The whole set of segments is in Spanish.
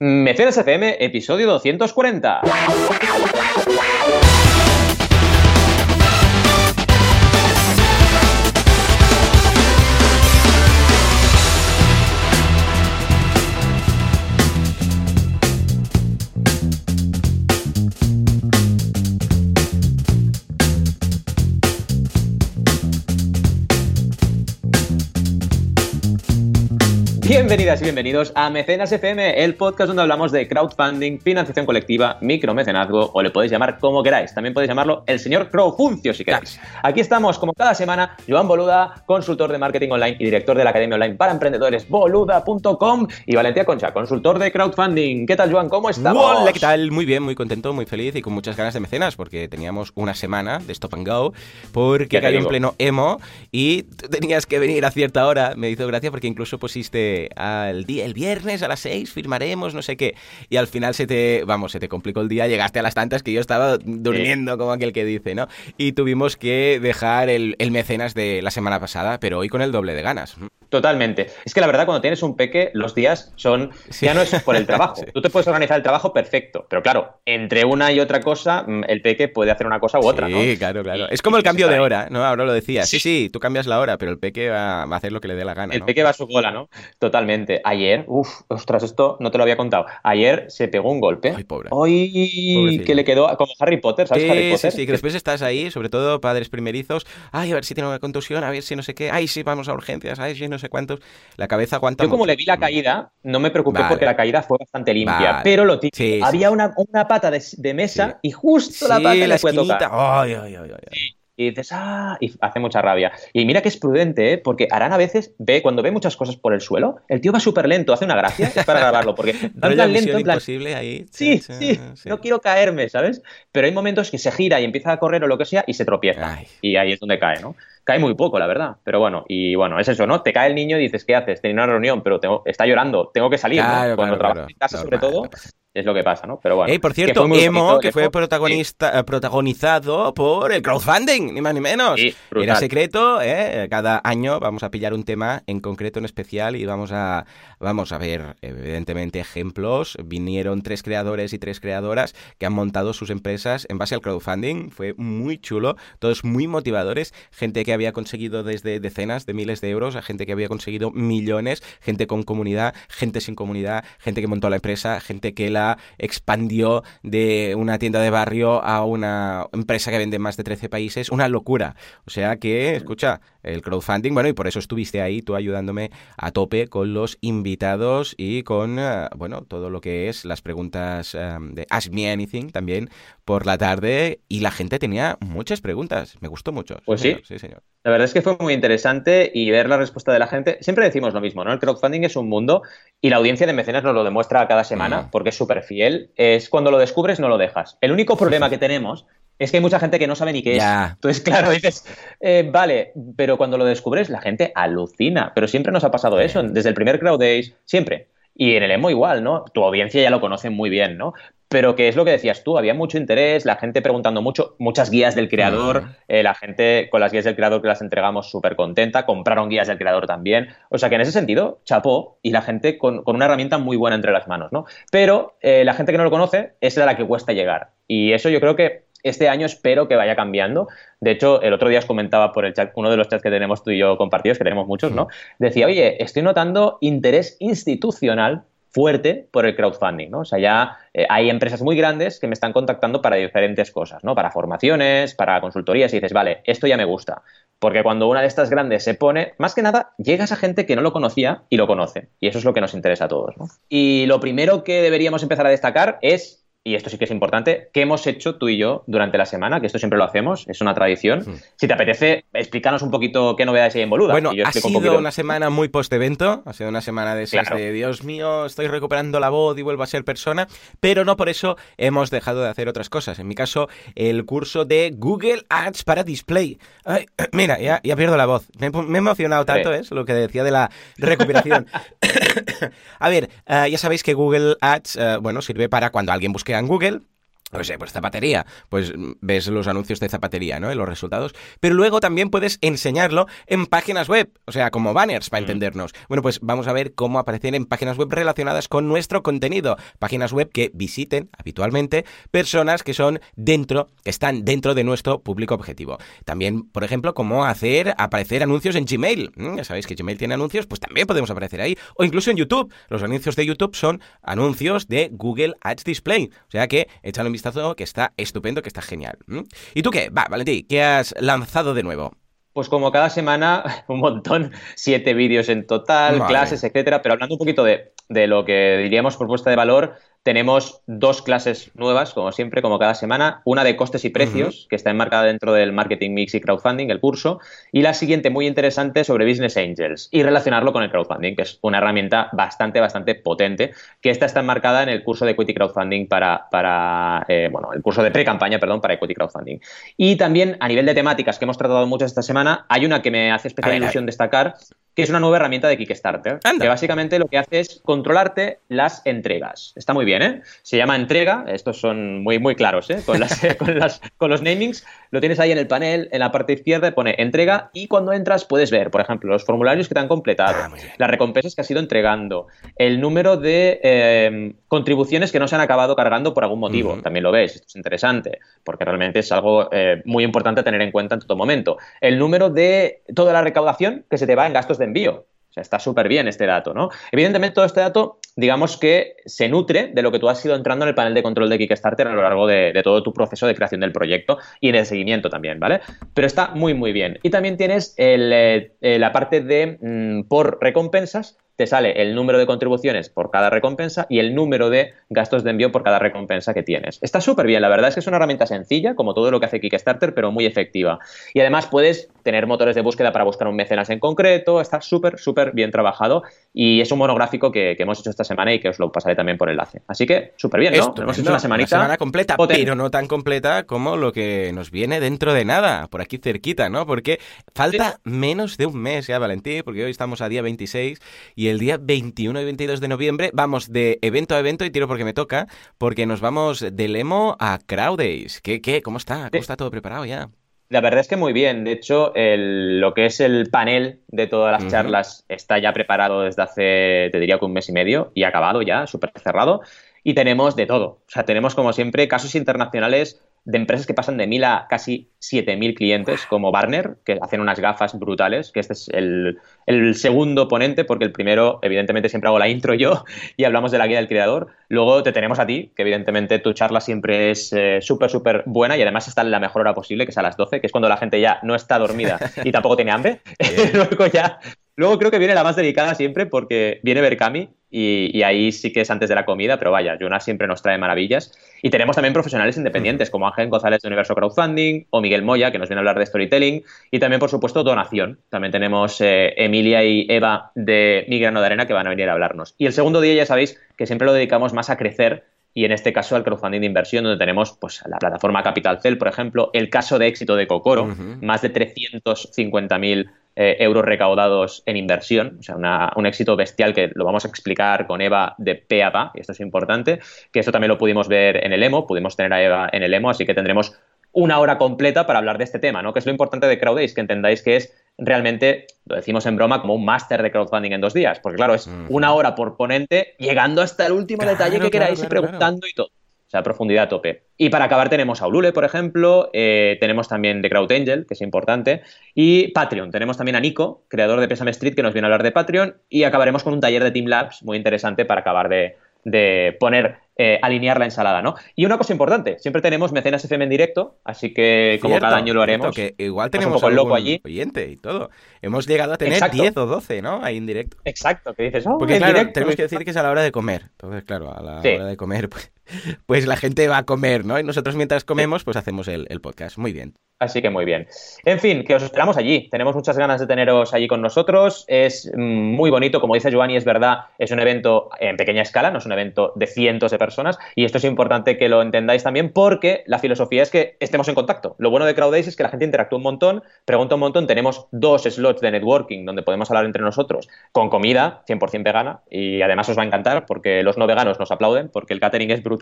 Mecenas FM, episodio 240. Bienvenidas y bienvenidos a Mecenas FM, el podcast donde hablamos de crowdfunding, financiación colectiva, micromecenazgo o le podéis llamar como queráis. También podéis llamarlo el señor Crowfuncio si queréis. Aquí estamos como cada semana, Joan Boluda, consultor de marketing online y director de la Academia Online para Emprendedores boluda.com y Valentía Concha, consultor de crowdfunding. ¿Qué tal Joan? ¿Cómo estamos? Hola, ¿qué tal? Muy bien, muy contento, muy feliz y con muchas ganas de mecenas porque teníamos una semana de stop and go porque cayó en pleno emo y tú tenías que venir a cierta hora. Me hizo gracia porque incluso pusiste al día, el viernes a las 6 firmaremos, no sé qué. Y al final se te, vamos, se te complicó el día, llegaste a las tantas que yo estaba durmiendo, como aquel que dice, ¿no? Y tuvimos que dejar el, el mecenas de la semana pasada, pero hoy con el doble de ganas. Totalmente. Es que la verdad, cuando tienes un peque, los días son. Ya no es por el trabajo. Sí. Tú te puedes organizar el trabajo perfecto, pero claro, entre una y otra cosa, mm, el peque puede hacer una cosa u otra, sí, ¿no? Sí, claro, claro. Y, es como el cambio de hora, ¿no? Ahora lo decía. Sí. sí, sí, tú cambias la hora, pero el peque va, a hacer lo que le dé la gana. El ¿no? peque va a su bola, ¿no? Totalmente. Ayer, uff, ostras, esto no te lo había contado. Ayer se pegó un golpe. Ay, pobre. Hoy que le quedó como Harry Potter, ¿sabes? Sí, Harry Potter. sí, sí, que después estás ahí, sobre todo padres primerizos. Ay, a ver si tiene una contusión, a ver si no sé qué. Ay, sí, vamos a urgencias, ay, sí, no sé cuántos. La cabeza aguanta. Yo, como le vi la caída, no me preocupé Vale. porque la caída fue bastante limpia. Vale. Pero lo típico, Sí, sí, había una, una pata de, de mesa y justo la pata la le fue a esquinita. tocar. Ay, ay, ay, ay. Y dices, ah, y hace mucha rabia. Y mira que es prudente, ¿eh? porque Arán a veces ve, cuando ve muchas cosas por el suelo, el tío va súper lento, hace una gracia, es para grabarlo, porque va en plan lento, en plan, imposible ahí. sí, sí, cha, no quiero caerme, ¿sabes? Pero hay momentos que se gira y empieza a correr o lo que sea y se tropieza. Ay. Y ahí es donde cae, ¿no? Cae muy poco, la verdad. Pero bueno, y bueno, es eso, ¿no? Te cae el niño y dices, ¿qué haces? Tenía una reunión, pero tengo, está llorando, tengo que salir, ¿no? Claro, Cuando claro, trabajas claro. en casa, sobre todo, es lo que pasa, ¿no? Pero bueno. Ey, por que cierto, muy Emo, bonito, que fue protagonista, protagonizado por el crowdfunding, ni más ni menos. Sí. Era secreto, ¿eh? Cada año vamos a pillar un tema en concreto, en especial, y vamos a, vamos a ver, evidentemente, ejemplos. Vinieron tres creadores y tres creadoras que han montado sus empresas en base al crowdfunding. Fue muy chulo, todos muy motivadores. Gente que había conseguido desde decenas de miles de euros a gente que había conseguido millones, gente con comunidad, gente sin comunidad, gente que montó la empresa, gente que la expandió de una tienda de barrio a una empresa que vende en más de 13 países. Una locura. O sea que, escucha, el crowdfunding, bueno, y por eso estuviste ahí tú ayudándome a tope con los invitados y con, eh, bueno, todo lo que es las preguntas eh, de Ask Me Anything también por la tarde y la gente tenía muchas preguntas. Me gustó mucho. Pues sí. sí, señor. La verdad es que fue muy interesante y ver la respuesta de la gente. Siempre decimos lo mismo, ¿no? El crowdfunding es un mundo y la audiencia de mecenas nos lo demuestra cada semana Mm. porque es súper fiel. Es cuando lo descubres, no lo dejas. El único problema que tenemos es que hay mucha gente que no sabe ni qué es. Entonces, claro, dices, eh, vale, pero cuando lo descubres, la gente alucina. Pero siempre nos ha pasado eso, desde el primer Crowd Days, siempre. Y en el emo igual, ¿no? Tu audiencia ya lo conoce muy bien, ¿no? Pero que es lo que decías tú, había mucho interés, la gente preguntando mucho, muchas guías del creador, eh, la gente con las guías del creador que las entregamos súper contenta, compraron guías del creador también. O sea que en ese sentido, chapó y la gente con, con una herramienta muy buena entre las manos, ¿no? Pero eh, la gente que no lo conoce es a la que cuesta llegar. Y eso yo creo que este año espero que vaya cambiando. De hecho, el otro día os comentaba por el chat, uno de los chats que tenemos tú y yo compartidos, que tenemos muchos, ¿no? Decía, oye, estoy notando interés institucional fuerte por el crowdfunding, ¿no? O sea, ya eh, hay empresas muy grandes que me están contactando para diferentes cosas, ¿no? Para formaciones, para consultorías y dices, vale, esto ya me gusta. Porque cuando una de estas grandes se pone, más que nada, llegas a gente que no lo conocía y lo conoce. Y eso es lo que nos interesa a todos. Y lo primero que deberíamos empezar a destacar es y esto sí que es importante, ¿qué hemos hecho tú y yo durante la semana? Que esto siempre lo hacemos, es una tradición. Hmm. Si te apetece, explícanos un poquito qué novedades hay en Boluda. Bueno, yo ha explico un sido poquito. una semana muy post-evento, ha sido una semana de esas Claro. de Dios mío, estoy recuperando la voz y vuelvo a ser persona, pero no por eso hemos dejado de hacer otras cosas. En mi caso, el curso de Google Ads para Display. Ay, mira, ya, ya pierdo la voz. Me, me he emocionado tanto, es lo que decía de la recuperación. a ver, eh, ya sabéis que Google Ads, eh, bueno, sirve para cuando alguien en Google no sé, pues zapatería, pues mm, ves los anuncios de zapatería, ¿no? Y los resultados. Pero luego también puedes enseñarlo en páginas web, o sea, como banners, para entendernos. Bueno, pues vamos a ver cómo aparecer en páginas web relacionadas con nuestro contenido. Páginas web que visiten habitualmente personas que son dentro, que están dentro de nuestro público objetivo. También, por ejemplo, cómo hacer aparecer anuncios en Gmail. Mm, ya sabéis que Gmail tiene anuncios, pues también podemos aparecer ahí. O incluso en YouTube. Los anuncios de YouTube son anuncios de Google Ads Display. O sea que échale un vistazo que está estupendo, que está genial. ¿Y tú qué? Va, Valentín, ¿qué has lanzado de nuevo? Pues como cada semana, un montón, siete vídeos en total, clases, etcétera, pero hablando un poquito de, de, lo que diríamos propuesta de valor, tenemos dos clases nuevas, como siempre, como cada semana. Una de costes y precios, que está enmarcada dentro del Marketing Mix y Crowdfunding, el curso. Y la siguiente, muy interesante, sobre Business Angels y relacionarlo con el crowdfunding, que es una herramienta bastante, bastante potente, que esta está enmarcada en el curso de Equity Crowdfunding para, para eh, bueno, el curso de pre-campaña, perdón, para Equity Crowdfunding. Y también, a nivel de temáticas que hemos tratado mucho esta semana, hay una que me hace especial ilusión destacar, que es una nueva herramienta de Kickstarter, que básicamente lo que hace es controlarte las entregas. Está muy bien, ¿eh? Se llama entrega, estos son muy, muy claros, ¿eh? Con, las, con, las, con los namings, lo tienes ahí en el panel, en la parte izquierda, pone entrega y cuando entras puedes ver, por ejemplo, los formularios que te han completado, ah, las recompensas que has ido entregando, el número de eh, contribuciones que no se han acabado cargando por algún motivo, también lo ves, esto es interesante, porque realmente es algo eh, muy importante a tener en cuenta en todo momento. El número de toda la recaudación que se te va en gastos de envío. O sea, está súper bien este dato, ¿no? Evidentemente, todo este dato, digamos que se nutre de lo que tú has ido entrando en el panel de control de Kickstarter a lo largo de, todo tu proceso de creación del proyecto y en el seguimiento también, ¿vale? Pero está muy, muy bien. Y también tienes eh, la parte de mm, por recompensas, te sale el número de contribuciones por cada recompensa y el número de gastos de envío por cada recompensa que tienes. Está súper bien, la verdad es que es una herramienta sencilla, como todo lo que hace Kickstarter, pero muy efectiva. Y además puedes tener motores de búsqueda para buscar un mecenas en concreto, está súper, súper bien trabajado y es un monográfico que, hemos hecho esta semana y que os lo pasaré también por enlace. Así que súper bien, ¿no? hemos hecho una semanita. semana completa, pero no tan completa como lo que nos viene dentro de nada, por aquí cerquita, ¿no? Porque falta menos de un mes ya, Valentín, porque hoy estamos a día 26 y el día 21 y 22 de noviembre vamos de evento a evento y tiro porque me toca, porque nos vamos del emo a Crowdays. ¿Qué, qué? ¿Cómo está? ¿Cómo está todo preparado ya? La verdad es que muy bien. De hecho, lo que es el panel de todas las charlas está ya preparado desde hace, te diría que un mes y medio y acabado ya, súper cerrado. Y tenemos de todo. O sea, tenemos como siempre casos internacionales de empresas que pasan de mil a casi 7.000 clientes, como Barner, que hacen unas gafas brutales, que este es el, segundo ponente, porque el primero, evidentemente, siempre hago la intro yo y hablamos de la guía del creador. Luego te tenemos a ti, que evidentemente tu charla siempre es eh, súper, súper buena y además está en la mejor hora posible, que es a las 12, que es cuando la gente ya no está dormida y tampoco tiene hambre. Luego ya Luego creo que viene la más delicada siempre porque viene Berkami y, ahí sí que es antes de la comida, pero vaya, Jonas siempre nos trae maravillas. Y tenemos también profesionales independientes como Ángel González de Universo Crowdfunding o Miguel Moya, que nos viene a hablar de storytelling. Y también, por supuesto, donación. También tenemos eh, Emilia y Eva de Migrano de Arena que van a venir a hablarnos. Y el segundo día ya sabéis que siempre lo dedicamos más a crecer y en este caso al crowdfunding de inversión, donde tenemos pues, la plataforma Capital Cell, por ejemplo, el caso de éxito de Cocoro, más de 350.000 eh, euros recaudados en inversión, o sea, un éxito bestial que lo vamos a explicar con Eva de pe a pa, y esto es importante, que esto también lo pudimos ver en el EMO, pudimos tener a Eva en el EMO, así que tendremos una hora completa para hablar de este tema, ¿no? Que es lo importante de Crowdace, que entendáis que es realmente, lo decimos en broma, como un máster de crowdfunding en dos días, porque claro, es una hora por ponente, llegando hasta el último detalle que queráis y preguntando y todo. O sea, profundidad a tope. Y para acabar tenemos a Ulule, por ejemplo, eh, tenemos también The Crowd Angel, que es importante, y Patreon. Tenemos también a Nico, creador de Pesame Street, que nos viene a hablar de Patreon, y acabaremos con un taller de Team Labs muy interesante para acabar de, de poner eh, alinear la ensalada, ¿no? Y una cosa importante, siempre tenemos mecenas FM en directo, así que como cada año lo haremos. que igual tenemos un loco allí. oyente y todo. Hemos llegado a tener 10 o 12, ¿no? Ahí en directo. Exacto, que dices, oh, Porque claro, tenemos que decir que es a la hora de comer. Entonces, claro, a la hora de comer, pues, pues, la gente va a comer, ¿no? Y nosotros mientras comemos, pues hacemos el, podcast. Muy bien. Así que muy bien. En fin, que os esperamos allí. Tenemos muchas ganas de teneros allí con nosotros. Es mm, muy bonito, como dice Joanny, es verdad, es un evento en pequeña escala, no es un evento de cientos de personas. Y esto es importante que lo entendáis también porque la filosofía es que estemos en contacto. Lo bueno de CrowdAce es que la gente interactúa un montón, pregunta un montón. Tenemos dos slots de networking donde podemos hablar entre nosotros con comida 100% vegana y además os va a encantar porque los no veganos nos aplauden porque el catering es brutal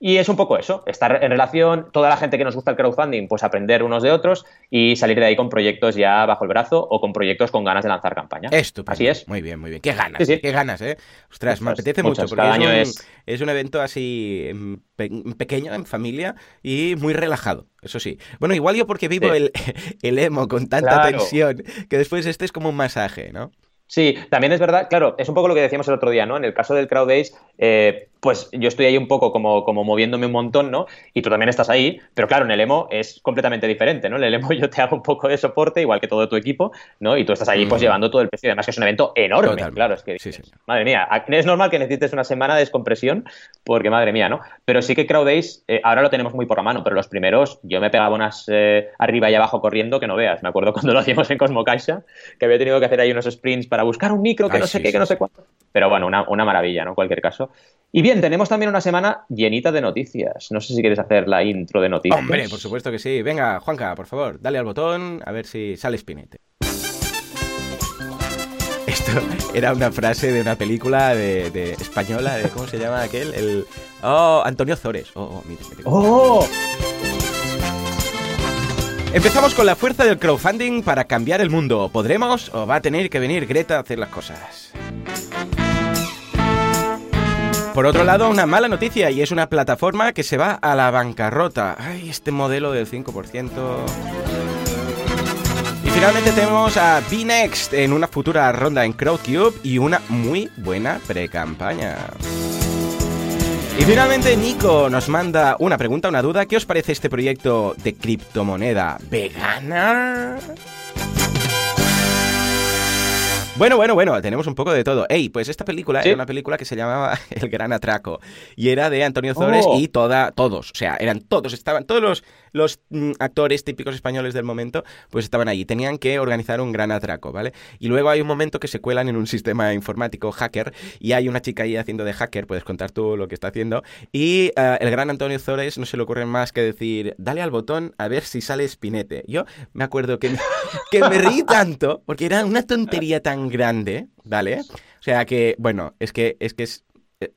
Y es un poco eso, estar en relación, toda la gente que nos gusta el crowdfunding, pues aprender unos de otros y salir de ahí con proyectos ya bajo el brazo o con proyectos con ganas de lanzar campaña. Esto, Así es. Muy bien, muy bien. Qué ganas, qué ganas, ¿eh? Ostras, me apetece mucho porque Cada es, año un, es... es un evento así em, pe- pequeño, en familia y muy relajado, eso sí. Bueno, igual yo porque vivo Sí. el, el emo con tanta Claro. tensión que después este es como un masaje, ¿no? Sí, también es verdad, claro, es un poco lo que decíamos el otro día, ¿no? En el caso del Crowd Days, eh, pues yo estoy ahí un poco como, como moviéndome un montón, ¿no? Y tú también estás ahí, pero claro, en el emo es completamente diferente, ¿no? En el emo yo te hago un poco de soporte, igual que todo tu equipo, ¿no? Y tú estás ahí pues Mm. llevando todo el peso y además que es un evento enorme, Totalmente. claro, es que Sí, señor. madre mía, es normal que necesites una semana de descompresión, porque madre mía, ¿no? Pero sí que Crowd Days, eh, ahora lo tenemos muy por la mano, pero los primeros yo me pegaba unas eh, arriba y abajo corriendo que no veas. Me acuerdo cuando lo hacíamos en Cosmo Caixa, que había tenido que hacer ahí unos sprints para buscar un micro que Ay, no sé sí, qué, sí, que no sé sí. cuánto. Pero bueno, una, una maravilla, ¿no? En cualquier caso. Y bien, tenemos también una semana llenita de noticias. No sé si quieres hacer la intro de noticias. Hombre, por supuesto que sí. Venga, Juanca, por favor, dale al botón a ver si sale Spinete. Esto era una frase de una película de, de española, de ¿cómo se llama aquel? El Oh, Antonio Zores. Oh, oh. ¡Oh! Empezamos con la fuerza del crowdfunding para cambiar el mundo. ¿Podremos o va a tener que venir Greta a hacer las cosas? Por otro lado, una mala noticia y es una plataforma que se va a la bancarrota. Ay, este modelo del 5%. Y finalmente tenemos a B-Next en una futura ronda en Crowdcube y una muy buena pre-campaña. Y finalmente Nico nos manda una pregunta, una duda. ¿Qué os parece este proyecto de criptomoneda vegana? Bueno, bueno, bueno, tenemos un poco de todo. Ey, pues esta película Sí. era una película que se llamaba El Gran Atraco y era de Antonio Zores Oh. y toda, todos, o sea, eran todos, estaban todos los, los mm, actores típicos españoles del momento, pues estaban allí, tenían que organizar un gran atraco, ¿vale? Y luego hay un momento que se cuelan en un sistema informático hacker y hay una chica ahí haciendo de hacker, puedes contar tú lo que está haciendo, y eh, el gran Antonio Zores no se le ocurre más que decir, dale al botón a ver si sale Spinete. Yo me acuerdo que, que me reí tanto porque era una tontería tan grande, ¿vale? O sea que, bueno, es que es que es... eh,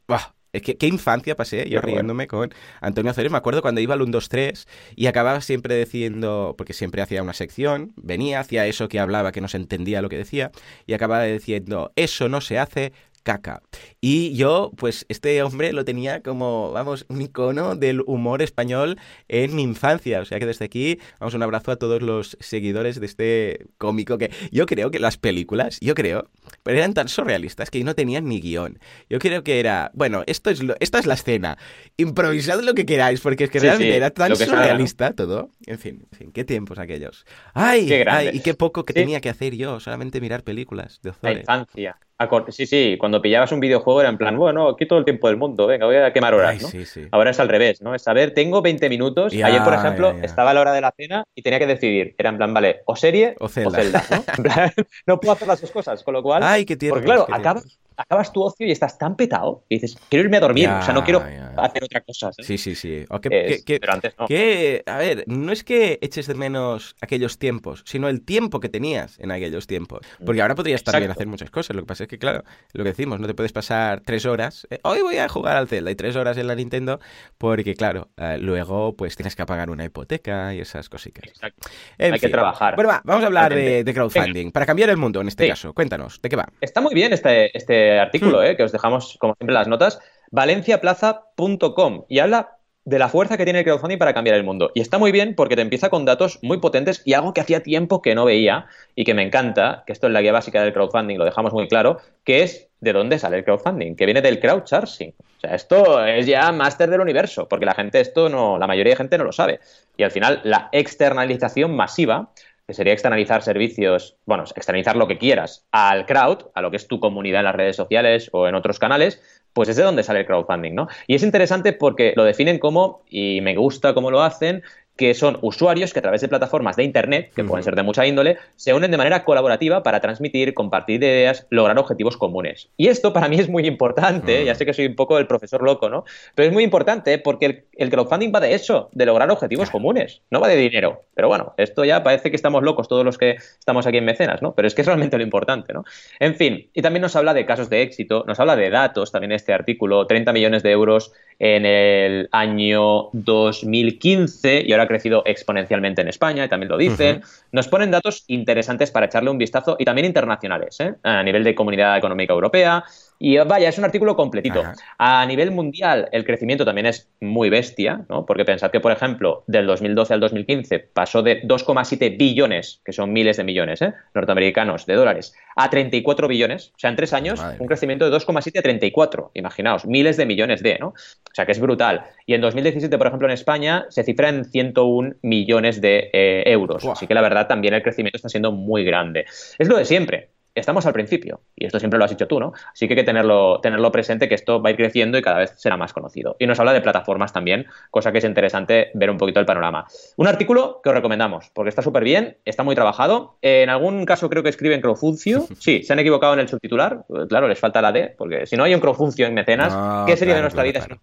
es que qué infancia pasé yo Qué riéndome con Antonio Ceres. Me acuerdo cuando iba al 1, 2, 3 y acababa siempre diciendo, porque siempre hacía una sección, venía, hacía eso que hablaba, que no se entendía lo que decía, y acababa diciendo, eso no se hace, caca. Y yo, pues este hombre lo tenía como, vamos, un icono del humor español en mi infancia. O sea que desde aquí, vamos, un abrazo a todos los seguidores de este cómico que yo creo que las películas, yo creo, pero eran tan surrealistas que no tenían ni guion. Yo creo que era, bueno, esto es lo- esta es la escena. Improvisad lo que queráis, porque es que Sí, realmente sí, era tan surrealista todo. En fin, en fin, qué tiempos aquellos. Ay, Qué grande. ay, y qué poco que Sí. tenía que hacer yo, solamente mirar películas de La Ozores. infancia. Acor- Sí, sí, cuando pillabas un videojuego era en plan, bueno, aquí todo el tiempo del mundo, venga, voy a quemar horas, Ay, ¿no? sí, sí. Ahora es al revés, ¿no? Es a ver, tengo 20 minutos. Ya, Ayer, por ejemplo, ya, ya. estaba a la hora de la cena y tenía que decidir. Era en plan, vale, o serie O o Zelda. ¿no? En plan, no puedo hacer las dos cosas, con lo cual. Ay, qué tiempos, porque claro, acabas. Acabas tu ocio y estás tan petado y dices, quiero irme a dormir, Ya, o sea, no quiero ya. hacer otra cosa. ¿sabes? Sí, sí, sí. O que- Es- que- que- pero antes no. que, a ver, no es que eches de menos aquellos tiempos, sino el tiempo que tenías en aquellos tiempos. Porque ahora podrías también Exacto. hacer muchas cosas. Lo que pasa es que, claro, lo que decimos, no te puedes pasar tres horas. eh, Hoy voy a jugar al Zelda y tres horas en la Nintendo, porque, claro, eh, luego pues tienes que pagar una hipoteca y esas cositas. Exacto. En Hay que trabajar. Bueno, va, vamos a hablar de, crowdfunding. Para cambiar el mundo, en este Sí. caso. Cuéntanos, ¿de qué va? Está muy bien este, este Hmm. artículo, eh, que os dejamos, como siempre, en las notas. Valenciaplaza.com y habla de la fuerza que tiene el crowdfunding para cambiar el mundo. Y está muy bien porque te empieza con datos muy potentes y algo que hacía tiempo que no veía y que me encanta, que esto es la guía básica del crowdfunding, lo dejamos muy claro, que es de dónde sale el crowdfunding, que viene del crowdsourcing. O sea, esto es ya máster del universo, porque la gente esto no, la mayoría de gente no lo sabe. Y al final, la externalización masiva que sería externalizar servicios, bueno, externalizar lo que quieras al crowd, a lo que es tu comunidad en las redes sociales o en otros canales, pues es de donde sale el crowdfunding, ¿no? Y es interesante porque lo definen como, y me gusta cómo lo hacen, que son usuarios que a través de plataformas de Internet, que pueden ser de mucha índole, se unen de manera colaborativa para transmitir, compartir ideas, lograr objetivos comunes. Y esto para mí es muy importante, ya sé que soy un poco el profesor loco, ¿no? Pero es muy importante porque el, el crowdfunding va de eso, de lograr objetivos comunes, no va de dinero. Pero bueno, esto ya parece que estamos locos todos los que estamos aquí en Mecenas, ¿no? Pero es que es realmente lo importante, ¿no? En fin, y también nos habla de casos de éxito, nos habla de datos, también este artículo, 30 millones de euros en el año 2015 y ahora ha crecido exponencialmente en España, y también lo dicen. Nos ponen datos interesantes para echarle un vistazo y también internacionales, ¿eh? a nivel de Comunidad Económica Europea, y vaya, es un artículo completito. A nivel mundial, el crecimiento también es muy bestia, ¿no? Porque pensad que, por ejemplo, del 2012 al 2015 pasó de 2,7 billones, que son miles de millones ¿eh? norteamericanos de dólares, a 34 billones. O sea, en tres años, un crecimiento de 2,7 a 34. Imaginaos, miles de millones de, ¿no? O sea, que es brutal. Y en 2017, por ejemplo, en España se cifra en 101 millones de eh, euros. Así que la verdad también el crecimiento está siendo muy grande. Es lo de siempre estamos al principio, y esto siempre lo has dicho tú, ¿no? Así que hay que tenerlo, tenerlo presente que esto va a ir creciendo y cada vez será más conocido. Y nos habla de plataformas también, cosa que es interesante ver un poquito el panorama. Un artículo que os recomendamos, porque está súper bien, está muy trabajado. En algún caso creo que escribe en Crowfuncio. Sí, se han equivocado en el subtitular. Claro, les falta la D, porque si no hay un Crowfuncio en mecenas, ah, ¿qué sería de nuestra vida sin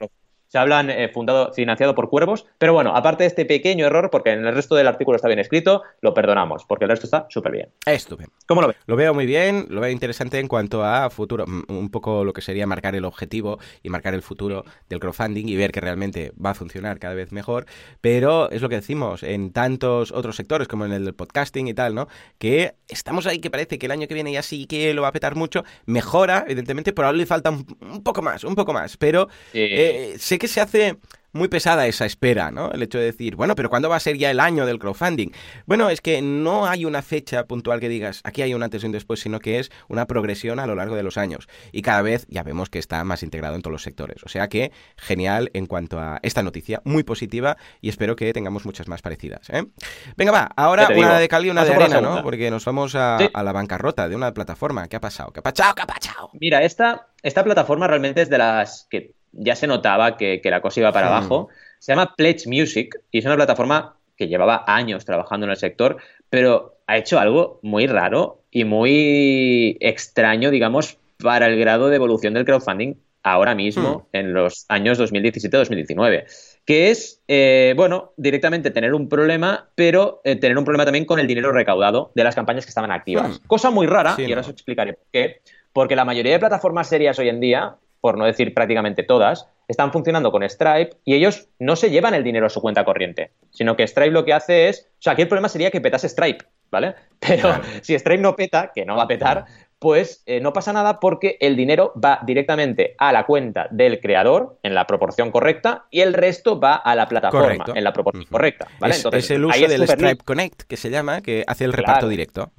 se hablan eh, fundado, financiado por cuervos. Pero bueno, aparte de este pequeño error, porque en el resto del artículo está bien escrito, lo perdonamos, porque el resto está súper bien. Estupendo. ¿Cómo lo ves? Lo veo muy bien, lo veo interesante en cuanto a futuro, un poco lo que sería marcar el objetivo y marcar el futuro del crowdfunding y ver que realmente va a funcionar cada vez mejor. Pero es lo que decimos en tantos otros sectores, como en el del podcasting y tal, ¿no? Que estamos ahí que parece que el año que viene ya sí que lo va a petar mucho. Mejora, evidentemente, pero ahora le falta un, poco más, un poco más. Pero eh, sé que se hace muy pesada esa espera, ¿no? El hecho de decir, bueno, pero ¿cuándo va a ser ya el año del crowdfunding? Bueno, es que no hay una fecha puntual que digas, aquí hay un antes y un después, sino que es una progresión a lo largo de los años. Y cada vez ya vemos que está más integrado en todos los sectores. O sea que genial en cuanto a esta noticia, muy positiva y espero que tengamos muchas más parecidas. ¿eh? Venga, va, ahora una de cal y una de arena, ¿no? Porque nos vamos a, a, la bancarrota de una plataforma. ¿Qué ha pasado? ¿Qué ha pasado? ¿Qué ha pasado? Mira, esta, esta plataforma realmente es de las que ya se notaba que, la cosa iba para abajo. Se llama Pledge Music y es una plataforma que llevaba años trabajando en el sector, pero ha hecho algo muy raro y muy extraño, digamos, para el grado de evolución del crowdfunding ahora mismo, hmm. en los años 2017-2019, que es, eh, bueno, directamente tener un problema, pero eh, tener un problema también con el dinero recaudado de las campañas que estaban activas. Hmm. Cosa muy rara, y ahora os explicaré por qué, porque la mayoría de plataformas serias hoy en día por no decir prácticamente todas, están funcionando con Stripe y ellos no se llevan el dinero a su cuenta corriente, sino que Stripe lo que hace es, o sea, aquí el problema sería que petase Stripe, ¿vale? Pero si Stripe no peta, que no va a petar, pues eh, no pasa nada porque el dinero va directamente a la cuenta del creador en la proporción correcta y el resto va a la plataforma en la proporción correcta. ¿vale? Es, el uso del Stripe Connect que se llama, que hace el reparto directo.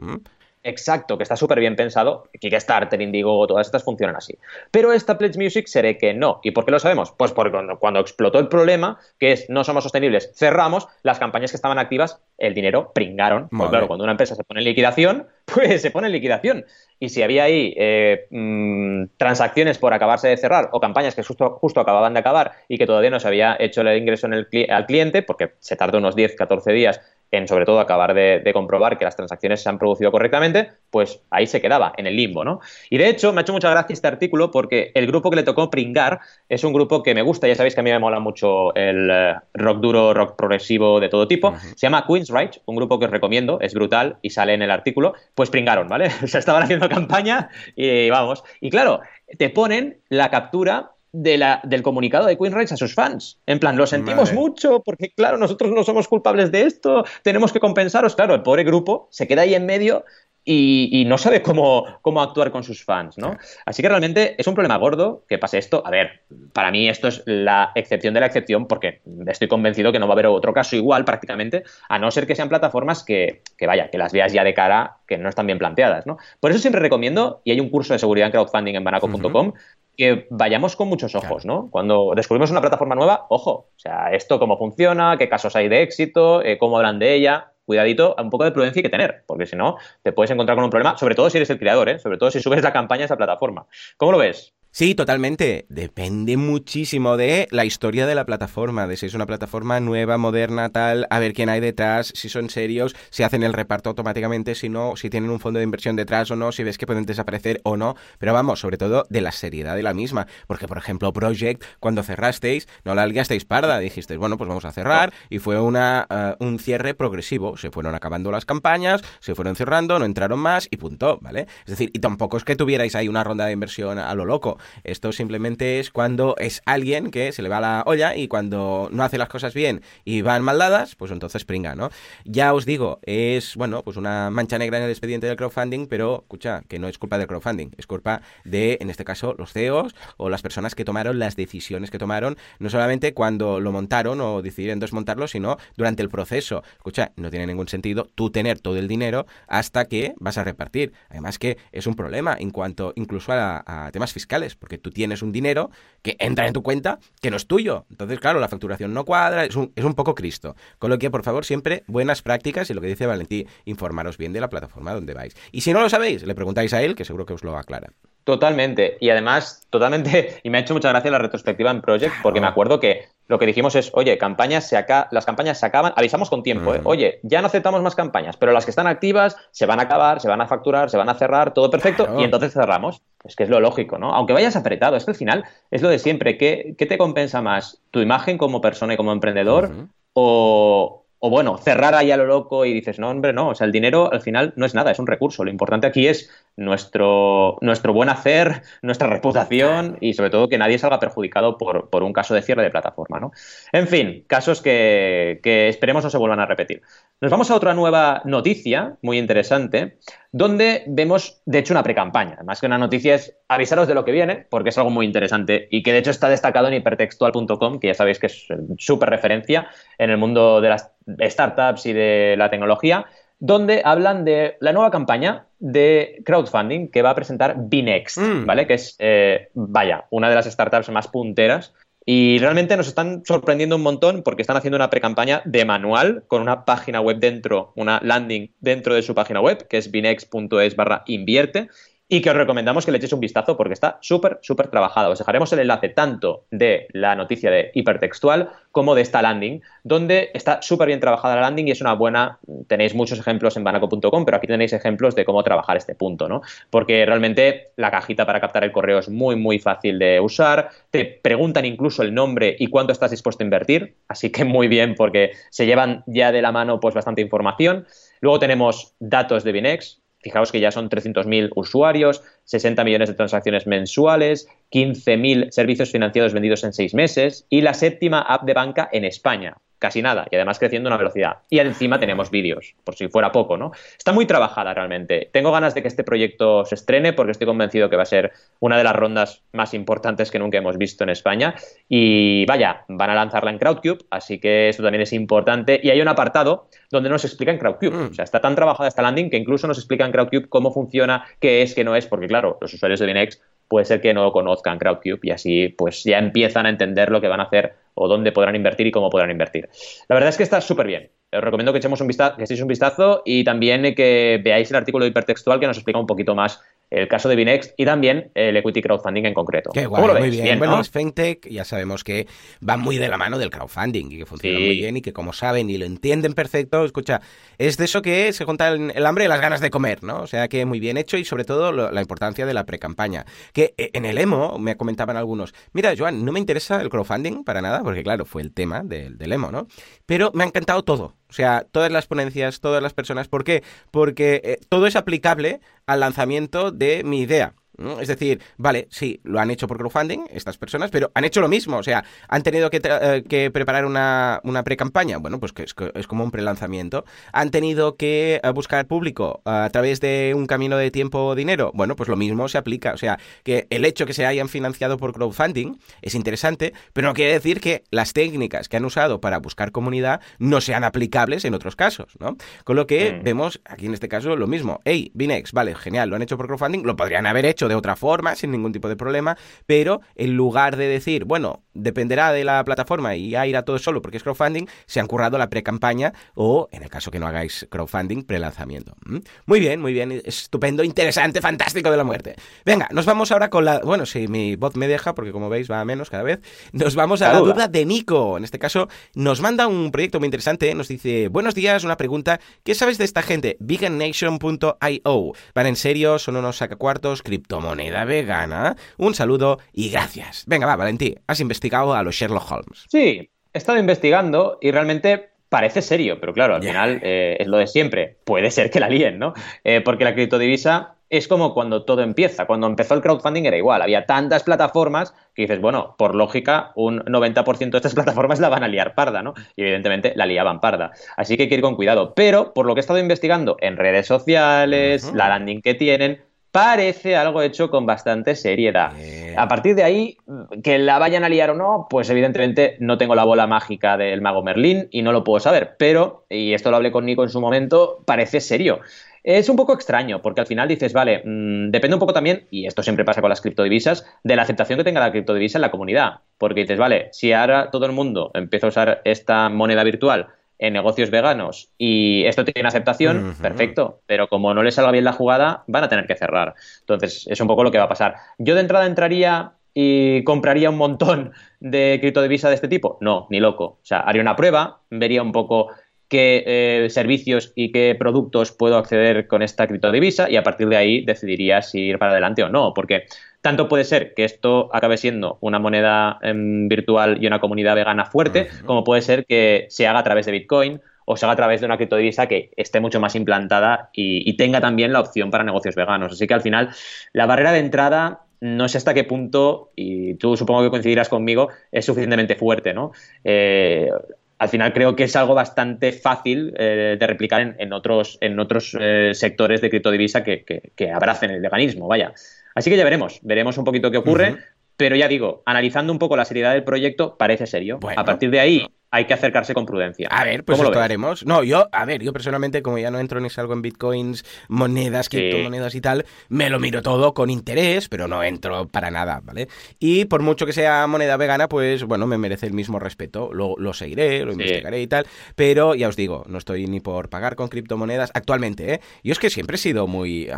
Exacto, que está súper bien pensado. Kickstarter, Indiegogo, todas estas funcionan así. Pero esta Pledge Music seré que no. ¿Y por qué lo sabemos? Pues porque cuando, explotó el problema, que es no somos sostenibles, cerramos, las campañas que estaban activas, el dinero pringaron. Pues claro, cuando una empresa se pone en liquidación, pues se pone en liquidación. Y si había ahí eh, mm, transacciones por acabarse de cerrar o campañas que justo, justo acababan de acabar y que todavía no se había hecho el ingreso en el, al cliente, porque se tardó unos 10, 14 días en sobre todo acabar de, comprobar que las transacciones se han producido correctamente, pues ahí se quedaba, en el limbo, ¿no? Y de hecho, me ha hecho mucha gracia este artículo porque el grupo que le tocó pringar es un grupo que me gusta, ya sabéis que a mí me mola mucho el eh, rock duro, rock progresivo de todo tipo, se llama Queen's Right, un grupo que os recomiendo, es brutal y sale en el artículo, pues pringaron, ¿vale? o sea, estaban haciendo campaña y vamos. Y claro, te ponen la captura del comunicado de Queen Rights a sus fans. En plan, lo sentimos mucho porque, claro, nosotros no somos culpables de esto, tenemos que compensaros. Claro, el pobre grupo se queda ahí en medio y, no sabe cómo, cómo, actuar con sus fans, ¿no? Así que realmente es un problema gordo que pase esto. A ver, para mí esto es la excepción de la excepción porque estoy convencido que no va a haber otro caso igual prácticamente, a no ser que sean plataformas que, que vaya, que las veas ya de cara, que no están bien planteadas, ¿no? Por eso siempre recomiendo, y hay un curso de seguridad en crowdfunding en banaco.com, que vayamos con muchos ojos, ¿no? Cuando descubrimos una plataforma nueva, ojo, o sea, esto cómo funciona, qué casos hay de éxito, eh, cómo hablan de ella, cuidadito, un poco de prudencia hay que tener, porque si no, te puedes encontrar con un problema, sobre todo si eres el creador, ¿eh? sobre todo si subes la campaña a esa plataforma. ¿Cómo lo ves? Sí, totalmente. Depende muchísimo de la historia de la plataforma, de si es una plataforma nueva, moderna, tal, a ver quién hay detrás, si son serios, si hacen el reparto automáticamente, si no, si tienen un fondo de inversión detrás o no, si ves que pueden desaparecer o no. Pero vamos, sobre todo de la seriedad de la misma. Porque, por ejemplo, Project, cuando cerrasteis, no la liasteis parda, dijisteis, bueno, pues vamos a cerrar, y fue una, eh, un cierre progresivo. Se fueron acabando las campañas, se fueron cerrando, no entraron más y punto, ¿vale? Es decir, y tampoco es que tuvierais ahí una ronda de inversión a lo loco Esto simplemente es cuando es alguien que se le va la olla y cuando no hace las cosas bien y van mal dadas, pues entonces pringa, ¿no? Ya os digo, es, bueno, pues una mancha negra en el expediente del crowdfunding, pero, escucha, que no es culpa del crowdfunding, es culpa de, en este caso, los CEOs o las personas que tomaron las decisiones que tomaron, no solamente cuando lo montaron o decidieron desmontarlo, sino durante el proceso. Escucha, no tiene ningún sentido tú tener todo el dinero hasta que vas a repartir. Además que es un problema en cuanto incluso a, temas fiscales, porque tú tienes un dinero que entra en tu cuenta que no es tuyo. Entonces, claro, la facturación no cuadra, es un, es un poco Cristo. Con lo que, por favor, siempre buenas prácticas y lo que dice Valentí, informaros bien de la plataforma donde vais. Y si no lo sabéis, le preguntáis a él, que seguro que os lo aclara. Totalmente. Y además, totalmente, y me ha hecho mucha gracia la retrospectiva en Project, porque me acuerdo que lo que dijimos es, oye, campañas se acá, las campañas se acaban, avisamos con tiempo, ¿eh? oye, ya no aceptamos más campañas, pero las que están activas se van a acabar, se van a facturar, se van a cerrar, todo perfecto, y entonces cerramos. Es que es lo lógico, ¿no? Aunque vayas apretado, es que al final es lo de siempre. ¿Qué, qué te compensa más? ¿Tu imagen como persona y como emprendedor? o, o bueno, cerrar ahí a lo loco y dices, no, hombre, no, o sea, el dinero al final no es nada, es un recurso. Lo importante aquí es nuestro, nuestro buen hacer, nuestra reputación y sobre todo que nadie salga perjudicado por, por un caso de cierre de plataforma, ¿no? En fin, casos que, que esperemos no se vuelvan a repetir. Nos vamos a otra nueva noticia muy interesante, donde vemos, de hecho, una pre-campaña. Más que una noticia es avisaros de lo que viene, porque es algo muy interesante y que de hecho está destacado en hipertextual.com, que ya sabéis que es súper referencia en el mundo de las startups y de la tecnología, donde hablan de la nueva campaña de crowdfunding que va a presentar Binext, mm. ¿vale? Que es, eh, vaya, una de las startups más punteras y realmente nos están sorprendiendo un montón porque están haciendo una pre-campaña de manual con una página web dentro, una landing dentro de su página web, que es binex.es barra invierte y que os recomendamos que le echéis un vistazo porque está súper, súper trabajada. Os dejaremos el enlace tanto de la noticia de hipertextual como de esta landing, donde está súper bien trabajada la landing y es una buena, tenéis muchos ejemplos en banaco.com, pero aquí tenéis ejemplos de cómo trabajar este punto, ¿no? Porque realmente la cajita para captar el correo es muy, muy fácil de usar, te preguntan incluso el nombre y cuánto estás dispuesto a invertir, así que muy bien porque se llevan ya de la mano pues bastante información. Luego tenemos datos de Binex, Fijaos que ya son 300.000 usuarios, 60 millones de transacciones mensuales, 15.000 servicios financieros vendidos en seis meses y la séptima app de banca en España casi nada, y además creciendo a una velocidad. Y encima tenemos vídeos, por si fuera poco, ¿no? Está muy trabajada realmente. Tengo ganas de que este proyecto se estrene porque estoy convencido que va a ser una de las rondas más importantes que nunca hemos visto en España. Y vaya, van a lanzarla en Crowdcube, así que eso también es importante. Y hay un apartado donde nos explica en Crowdcube. Mm. O sea, está tan trabajada esta landing que incluso nos explica en Crowdcube cómo funciona, qué es, qué no es, porque claro, los usuarios de Binex puede ser que no conozcan Crowdcube y así pues ya empiezan a entender lo que van a hacer o dónde podrán invertir y cómo podrán invertir. La verdad es que está súper bien. Os recomiendo que echemos un vistazo, que echéis un vistazo y también que veáis el artículo hipertextual que nos explica un poquito más el caso de Binext y también el equity crowdfunding en concreto. Qué guay, muy bien. bueno, los FinTech ya sabemos que van muy de la mano del crowdfunding y que funcionan muy bien y que como saben y lo entienden perfecto, escucha, es de eso que se junta el, hambre y las ganas de comer, ¿no? O sea que muy bien hecho y sobre todo la importancia de la pre-campaña. Que eh, en el emo me comentaban algunos, mira, Joan, no me interesa el crowdfunding para nada, porque claro, fue el tema del, del emo, ¿no? Pero me ha encantado todo. O sea, todas las ponencias, todas las personas. ¿Por qué? Porque eh, todo es aplicable al lanzamiento de mi idea. Es decir, vale, sí, lo han hecho por crowdfunding estas personas, pero han hecho lo mismo. O sea, han tenido que, eh, preparar una, una pre-campaña. Bueno, pues que es, como un pre-lanzamiento. Han tenido que eh, buscar público a través de un camino de tiempo o dinero. Bueno, pues lo mismo se aplica. O sea, que el hecho que se hayan financiado por crowdfunding es interesante, pero no quiere decir que las técnicas que han usado para buscar comunidad no sean aplicables en otros casos, ¿no? Con lo que mm. vemos aquí en este caso lo mismo. Hey, Binex, vale, genial, lo han hecho por crowdfunding, lo podrían haber hecho de otra forma, sin ningún tipo de problema, pero en lugar de decir, bueno, dependerá de la plataforma y ya irá todo solo porque es crowdfunding, se han currado la pre-campaña o, en el caso que no hagáis crowdfunding, pre-lanzamiento. ¿Mm? Muy bien, muy bien, estupendo, interesante, fantástico de la muerte. Venga, nos vamos ahora con la... Bueno, si mi voz me deja, porque como veis va a menos cada vez, nos vamos a la duda de Nico. En este caso, nos manda un proyecto muy interesante, nos dice, buenos días, una pregunta, ¿qué sabes de esta gente? Vegannation.io. ¿Van en serio? ¿Son unos sacacuartos? ¿Criptomoneda vegana? Un saludo y gracias. Venga, va, Valentí, has investigado a los Sherlock Holmes. Sí, he estado investigando y realmente parece serio, pero claro, al final eh, es lo de siempre. Puede ser que la líen, ¿no? Eh, porque la criptodivisa es como cuando todo empieza. Cuando empezó el crowdfunding era igual. Había tantas plataformas que dices, bueno, por lógica, un 90% de estas plataformas la van a liar parda, ¿no? Y evidentemente la liaban parda. Así que hay que ir con cuidado. Pero por lo que he estado investigando en redes sociales, la landing que tienen, parece algo hecho con bastante seriedad. A partir de ahí, que la vayan a liar o no, pues evidentemente no tengo la bola mágica del mago Merlín y no lo puedo saber. Pero, y esto lo hablé con Nico en su momento, parece serio. Es un poco extraño, porque al final dices, vale, mmm, depende un poco también, y esto siempre pasa con las criptodivisas, de la aceptación que tenga la criptodivisa en la comunidad. Porque dices, vale, si ahora todo el mundo empieza a usar esta moneda virtual en negocios veganos y esto tiene aceptación, uh -huh. perfecto, pero como no les salga bien la jugada, van a tener que cerrar. Entonces, es un poco lo que va a pasar. Yo de entrada entraría y compraría un montón de criptodivisa de este tipo. No, ni loco. O sea, haría una prueba, vería un poco qué eh, servicios y qué productos puedo acceder con esta criptodivisa y a partir de ahí decidiría si ir para adelante o no, porque tanto puede ser que esto acabe siendo una moneda eh, virtual y una comunidad vegana fuerte, uh -huh. como puede ser que se haga a través de Bitcoin o se haga a través de una criptodivisa que esté mucho más implantada y, y tenga también la opción para negocios veganos. Así que al final la barrera de entrada no sé hasta qué punto, y tú supongo que coincidirás conmigo, es suficientemente fuerte, ¿no? Eh, al final creo que es algo bastante fácil eh, de replicar en, en, otros, en otros eh, sectores de criptodivisa que, que, que, abracen el veganismo, vaya. Así que ya veremos, veremos un poquito qué ocurre, uh -huh. pero ya digo, analizando un poco la seriedad del proyecto, parece serio. Bueno, a partir de ahí, hay que acercarse con prudencia. A ver, pues esto haremos. No, yo, a ver, yo personalmente, como ya no entro ni salgo en bitcoins, monedas, sí. criptomonedas y tal, me lo miro todo con interés, pero no entro para nada, ¿vale? Y por mucho que sea moneda vegana, pues bueno, me merece el mismo respeto. Lo, lo seguiré, lo sí. investigaré y tal, pero ya os digo, no estoy ni por pagar con criptomonedas actualmente, ¿eh? Yo es que siempre he sido muy. Uh,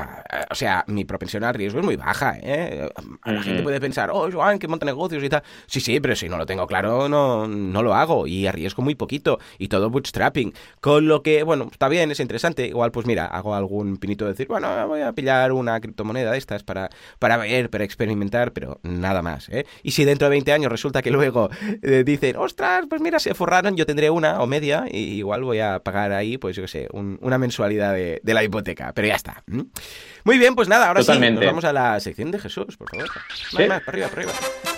o sea, mi propensión al riesgo es muy baja, ¿eh? A la uh -huh. gente puede pensar, oh, Joan, que monta negocios y tal. Sí, sí, pero si no lo tengo claro, no, no lo hago. Y arriesgo muy poquito y todo bootstrapping. Con lo que, bueno, está bien, es interesante. Igual, pues mira, hago algún pinito de decir, bueno, voy a pillar una criptomoneda de estas para, para ver, para experimentar, pero nada más. ¿eh? Y si dentro de 20 años resulta que luego eh, dicen, ostras, pues mira, se forraron, yo tendré una o media y igual voy a pagar ahí, pues yo qué sé, un, una mensualidad de, de, la hipoteca. Pero ya está. Muy bien, pues nada, ahora Totalmente. sí, nos vamos a la sección de Jesús, por favor. ¿Sí? Más, más, para arriba, para arriba.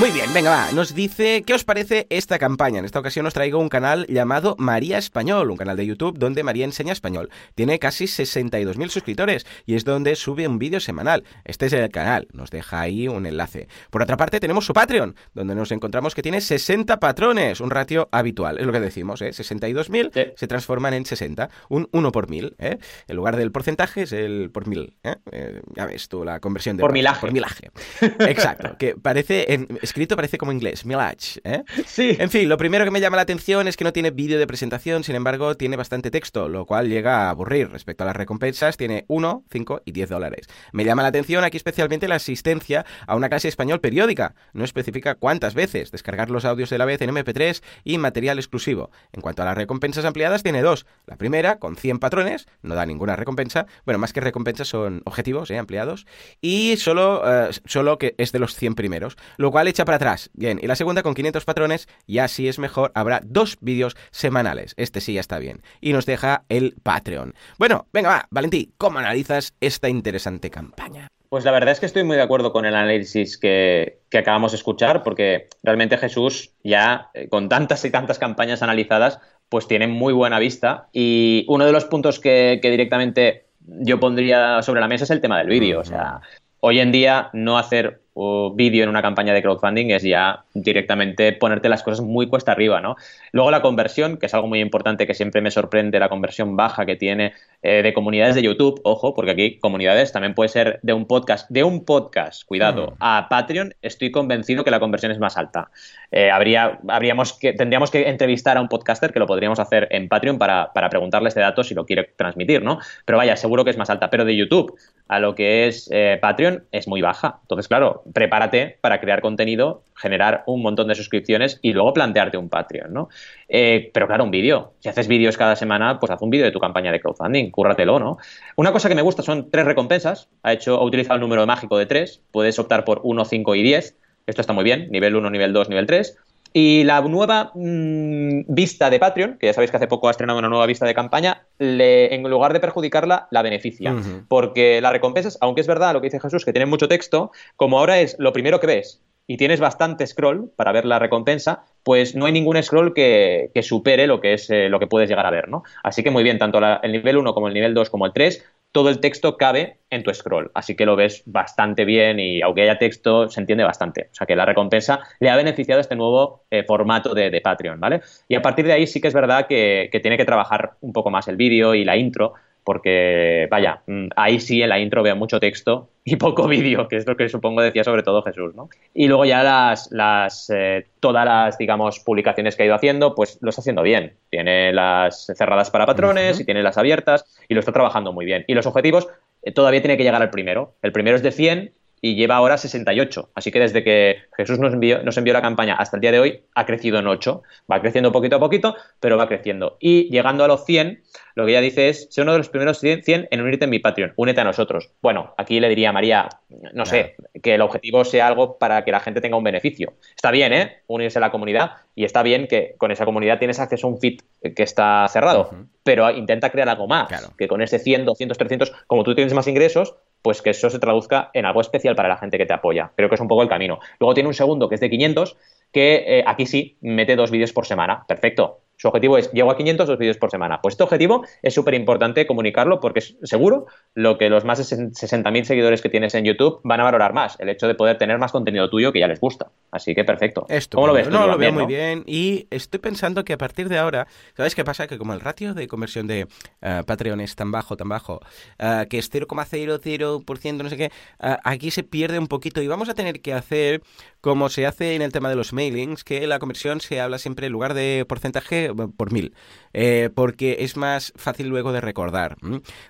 Muy bien, venga, va. Nos dice, ¿qué os parece esta campaña? En esta ocasión os traigo un canal llamado María Español, un canal de YouTube donde María enseña español. Tiene casi 62.000 suscriptores y es donde sube un vídeo semanal. Este es el canal, nos deja ahí un enlace. Por otra parte, tenemos su Patreon, donde nos encontramos que tiene 60 patrones, un ratio habitual, es lo que decimos, ¿eh? 62.000 sí. se transforman en 60, un 1 por mil, ¿eh? En lugar del porcentaje es el por mil, ¿eh? eh ya ves tú, la conversión de... Por milaje. Por milaje. Exacto, que parece... En, escrito parece como inglés, Milage, ¿eh? Sí. En fin, lo primero que me llama la atención es que no tiene vídeo de presentación, sin embargo, tiene bastante texto, lo cual llega a aburrir. Respecto a las recompensas, tiene 1, 5 y 10 dólares. Me llama la atención aquí especialmente la asistencia a una clase español periódica. No especifica cuántas veces, descargar los audios de la vez en MP3 y material exclusivo. En cuanto a las recompensas ampliadas, tiene dos. La primera, con 100 patrones, no da ninguna recompensa. Bueno, más que recompensas son objetivos ¿eh? ampliados. Y solo, uh, solo que es de los 100 primeros, lo cual echa para atrás Bien, y la segunda con 500 patrones, ya si es mejor, habrá dos vídeos semanales. Este sí ya está bien. Y nos deja el Patreon. Bueno, venga, va, Valentí, ¿cómo analizas esta interesante campaña? Pues la verdad es que estoy muy de acuerdo con el análisis que, que acabamos de escuchar, porque realmente Jesús ya eh, con tantas y tantas campañas analizadas, pues tiene muy buena vista. Y uno de los puntos que, que directamente yo pondría sobre la mesa es el tema del vídeo. O sea, hoy en día no hacer vídeo en una campaña de crowdfunding es ya directamente ponerte las cosas muy cuesta arriba, ¿no? Luego la conversión, que es algo muy importante que siempre me sorprende, la conversión baja que tiene eh, de comunidades de YouTube, ojo, porque aquí comunidades también puede ser de un podcast, de un podcast, cuidado, mm. a Patreon, estoy convencido que la conversión es más alta. Eh, habría, habríamos que, tendríamos que entrevistar a un podcaster, que lo podríamos hacer en Patreon para, para preguntarle este dato si lo quiere transmitir, ¿no? Pero vaya, seguro que es más alta. Pero de YouTube a lo que es eh, Patreon es muy baja. Entonces, claro, prepárate para crear contenido, generar un montón de suscripciones y luego plantearte un Patreon, ¿no? Eh, pero claro, un vídeo. Si haces vídeos cada semana, pues haz un vídeo de tu campaña de crowdfunding, cúrratelo, ¿no? Una cosa que me gusta son tres recompensas. Ha hecho, ha utilizado el número mágico de tres. Puedes optar por 1, 5 y 10. Esto está muy bien, nivel 1, nivel 2, nivel 3. Y la nueva mm, vista de Patreon, que ya sabéis que hace poco ha estrenado una nueva vista de campaña, le, en lugar de perjudicarla, la beneficia. Porque las recompensas, aunque es verdad lo que dice Jesús, que tienen mucho texto, como ahora es lo primero que ves y tienes bastante scroll para ver la recompensa, pues no hay ningún scroll que, supere lo que es eh, lo que puedes llegar a ver, ¿no? Así que muy bien, tanto el nivel 1 como el nivel 2 como el 3 todo el texto cabe en tu scroll. Así que lo ves bastante bien y aunque haya texto, se entiende bastante. O sea que la recompensa le ha beneficiado este nuevo eh, formato de, Patreon, ¿vale? Y a partir de ahí sí que es verdad que, que tiene que trabajar un poco más el vídeo y la intro, porque vaya, mm, ahí sí en la intro veo mucho texto y poco vídeo, que es lo que supongo decía sobre todo Jesús, ¿no? Y luego ya las, las eh, todas las, digamos, publicaciones que ha ido haciendo, pues lo está haciendo bien. Tiene las cerradas para patrones y tiene las abiertas y lo está trabajando muy bien. Y los objetivos eh, todavía tiene que llegar al primero. El primero es de 100 y lleva ahora 68. Así que desde que Jesús nos envió, nos envió la campaña hasta el día de hoy, ha crecido en 8. Va creciendo poquito a poquito, pero va creciendo. Y llegando a los 100, lo que ella dice es, sé uno de los primeros 100 en unirte en mi Patreon, únete a nosotros. Bueno, aquí le diría a María, no sé, que el objetivo sea algo para que la gente tenga un beneficio. Está bien, ¿eh? Unirse a la comunidad y está bien que con esa comunidad tienes acceso a un feed que está cerrado, pero intenta crear algo más, que con ese 100, 200, 300, como tú tienes más ingresos, pues que eso se traduzca en algo especial para la gente que te apoya. Creo que es un poco el camino. Luego tiene un segundo que es de 500, que eh, aquí sí mete dos vídeos por semana. Perfecto. Su objetivo es, llego a 500, dos vídeos por semana. Pues este objetivo es súper importante comunicarlo porque es seguro lo que los más de 60.000 seguidores que tienes en YouTube van a valorar más, el hecho de poder tener más contenido tuyo que ya les gusta. Así que perfecto. Esto, ¿Cómo lo ves? No, lo veo muy bien y estoy pensando que a partir de ahora, ¿sabes qué pasa? Que como el ratio de conversión de uh, Patreon es tan bajo, tan bajo, uh, que es 0,00%, no sé qué, uh, aquí se pierde un poquito y vamos a tener que hacer como se hace en el tema de los mailings, que la conversión se habla siempre en lugar de porcentaje por mil, eh, porque es más fácil luego de recordar.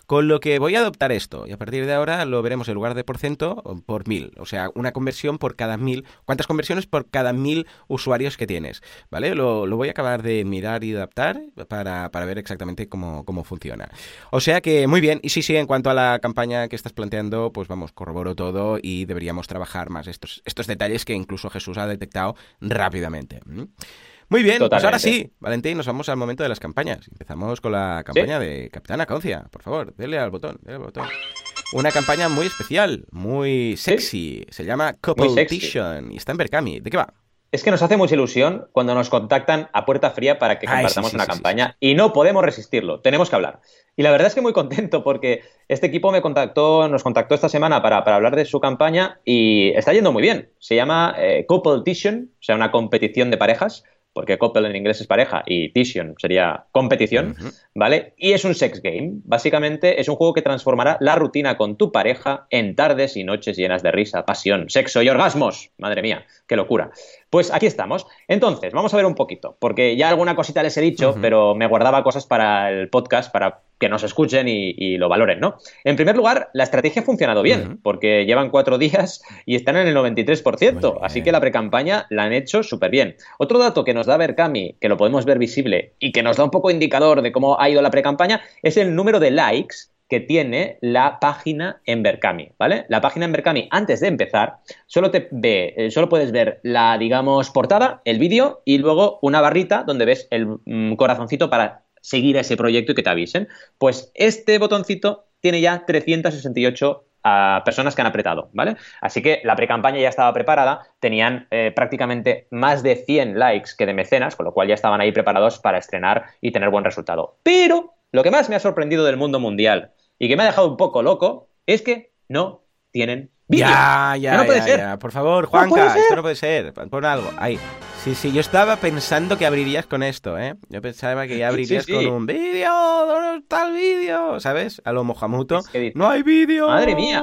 Con lo que voy a adoptar esto, y a partir de ahora lo veremos en lugar de por ciento por mil, o sea, una conversión por cada mil. ¿Cuántas conversiones por cada mil usuarios que tienes? ¿Vale? Lo, voy a acabar de mirar y adaptar para, para ver exactamente cómo, cómo funciona. O sea que muy bien, y sí, sí, en cuanto a la campaña que estás planteando, pues vamos, corroboro todo y deberíamos trabajar más estos, estos detalles que incluso Jesús ha detectado rápidamente. Muy bien, pues ahora sí, Valentín, nos vamos al momento de las campañas. Empezamos con la campaña de Capitana Concia. Por favor, dele al botón, dele al botón. Una campaña muy especial, muy sexy. Se llama Competition y está en Berkami. ¿De qué va? Es que nos hace mucha ilusión cuando nos contactan a puerta fría para que compartamos una campaña y no podemos resistirlo, tenemos que hablar. Y la verdad es que muy contento porque este equipo me contactó, nos contactó esta semana para, hablar de su campaña y está yendo muy bien. Se llama eh, Competition, o sea, una competición de parejas porque couple en inglés es pareja y Tition sería competición, ¿vale? Y es un sex game. Básicamente es un juego que transformará la rutina con tu pareja en tardes y noches llenas de risa, pasión, sexo y orgasmos. Madre mía, qué locura. Pues aquí estamos. Entonces, vamos a ver un poquito, porque ya alguna cosita les he dicho, pero me guardaba cosas para el podcast, para que nos escuchen y, lo valoren, ¿no? En primer lugar, la estrategia ha funcionado bien, porque llevan cuatro días y están en el 93%, así que la precampaña la han hecho súper bien. Otro dato que nos da Berkami, que lo podemos ver visible y que nos da un poco indicador de cómo ha ido la precampaña, es el número de likes que tiene la página en Berkami, ¿vale? La página en Berkami, antes de empezar, solo te ve, eh, solo puedes ver la, digamos, portada, el vídeo y luego una barrita donde ves el mm, corazoncito para seguir a ese proyecto y que te avisen. Pues este botoncito tiene ya 368 ah, personas que han apretado, ¿vale? Así que la pre-campaña ya estaba preparada, tenían eh, prácticamente más de 100 likes que de mecenas, con lo cual ya estaban ahí preparados para estrenar y tener buen resultado. Pero lo que más me ha sorprendido del mundo mundial y que me ha dejado un poco loco es que no tienen Ya, ya, no puede ser. Por favor, Juanca, esto no puede ser. Pon algo. Ahí. Sí, sí, yo estaba pensando que abrirías con esto, ¿eh? Yo pensaba que ya abrirías con un vídeo, ¿dónde está el vídeo? ¿Sabes? A lo mojamuto. no hay vídeo. Madre mía.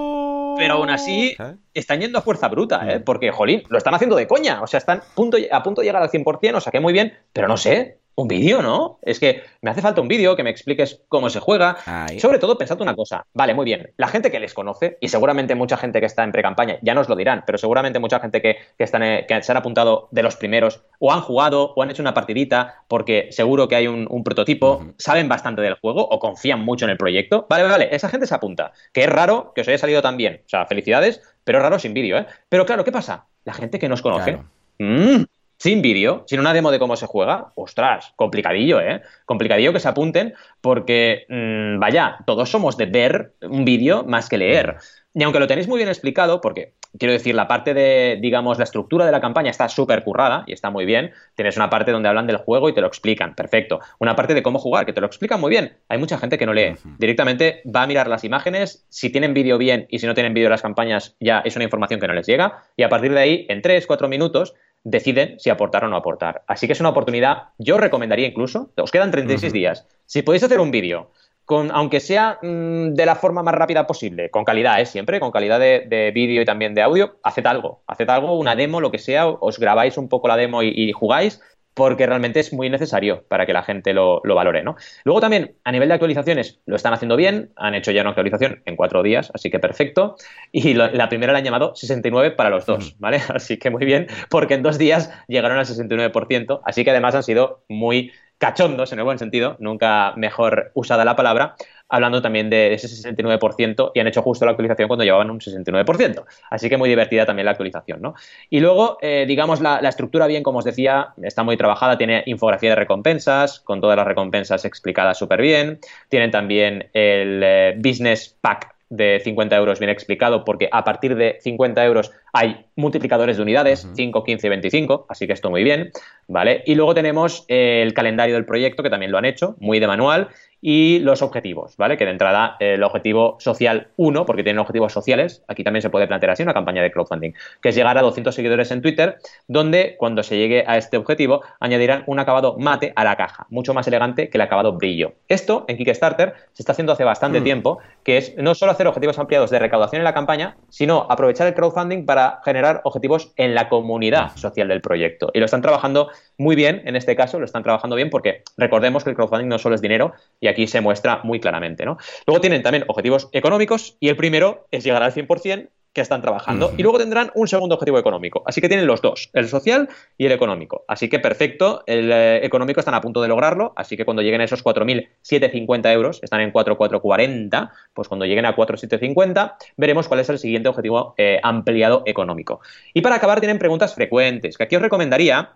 Pero aún así, están yendo a fuerza bruta, ¿eh? Mm. Porque, jolín, lo están haciendo de coña. O sea, están punto, a punto de llegar al 100%, o sea, que muy bien, pero no sé. Un vídeo, ¿no? Es que me hace falta un vídeo que me expliques cómo se juega. Sobre todo, pensad una cosa. Vale, muy bien. La gente que les conoce, y seguramente mucha gente que está en pre-campaña, ya nos lo dirán, pero seguramente mucha gente que, están, que se han apuntado de los primeros, o han jugado, o han hecho una partidita, porque seguro que hay un, prototipo, saben bastante del juego, o confían mucho en el proyecto. Vale, vale, esa gente se apunta. Que es raro que os haya salido tan bien. O sea, felicidades, pero raro sin vídeo, ¿eh? Pero claro, ¿qué pasa? La gente que nos conoce. Mm, sin vídeo, sin una demo de cómo se juega, ostras, complicadillo, ¿eh? Complicadillo que se apunten porque, mm, vaya, todos somos de ver un vídeo más que leer. Y aunque lo tenéis muy bien explicado, porque quiero decir, la parte de, digamos, la estructura de la campaña está súper currada y está muy bien. Tienes una parte donde hablan del juego y te lo explican, perfecto. Una parte de cómo jugar, que te lo explican muy bien. Hay mucha gente que no lee. Directamente va a mirar las imágenes, si tienen vídeo bien y si no tienen vídeo las campañas, ya es una información que no les llega. Y a partir de ahí, en 3, 4 minutos, deciden si aportar o no aportar. Así que es una oportunidad, yo recomendaría incluso, os quedan 36 días, si podéis hacer un vídeo con, aunque sea mm, de la forma más rápida posible, con calidad, ¿eh? siempre, con calidad de, vídeo y también de audio, haced algo, haced algo, una demo, lo que sea, os grabáis un poco la demo y, jugáis, porque realmente es muy necesario para que la gente lo, valore, ¿no? Luego también, a nivel de actualizaciones, lo están haciendo bien, han hecho ya una actualización en cuatro días, así que perfecto, y la primera la han llamado 69 para los dos, ¿vale? Así que muy bien, porque en dos días llegaron al 69%, así que además han sido muy cachondos en el buen sentido, nunca mejor usada la palabra, hablando también de ese 69% y han hecho justo la actualización cuando llevaban un 69%. Así que muy divertida también la actualización, ¿no? Y luego, eh, digamos, la, estructura bien, como os decía, está muy trabajada, tiene infografía de recompensas, con todas las recompensas explicadas súper bien, tienen también el eh, Business Pack de 50 euros bien explicado, porque a partir de 50 euros hay multiplicadores de unidades, 5, 15 y 25, así que esto muy bien, ¿vale? Y luego tenemos el calendario del proyecto, que también lo han hecho, muy de manual, y los objetivos, ¿vale? Que de entrada el objetivo social 1, porque tienen objetivos sociales, aquí también se puede plantear así una campaña de crowdfunding, que es llegar a 200 seguidores en Twitter, donde cuando se llegue a este objetivo añadirán un acabado mate a la caja, mucho más elegante que el acabado brillo. Esto en Kickstarter se está haciendo hace bastante mm. tiempo, que es no solo hacer objetivos ampliados de recaudación en la campaña, sino aprovechar el crowdfunding para generar objetivos en la comunidad social del proyecto. Y lo están trabajando muy bien, en este caso, lo están trabajando bien porque recordemos que el crowdfunding no solo es dinero, y aquí se muestra muy claramente. ¿no? Luego tienen también objetivos económicos y el primero es llegar al 100% que están trabajando. Y luego tendrán un segundo objetivo económico. Así que tienen los dos, el social y el económico. Así que perfecto, el eh, económico están a punto de lograrlo. Así que cuando lleguen a esos 4.750 euros, están en 4.440, pues cuando lleguen a 4.750, veremos cuál es el siguiente objetivo eh, ampliado económico. Y para acabar, tienen preguntas frecuentes, que aquí os recomendaría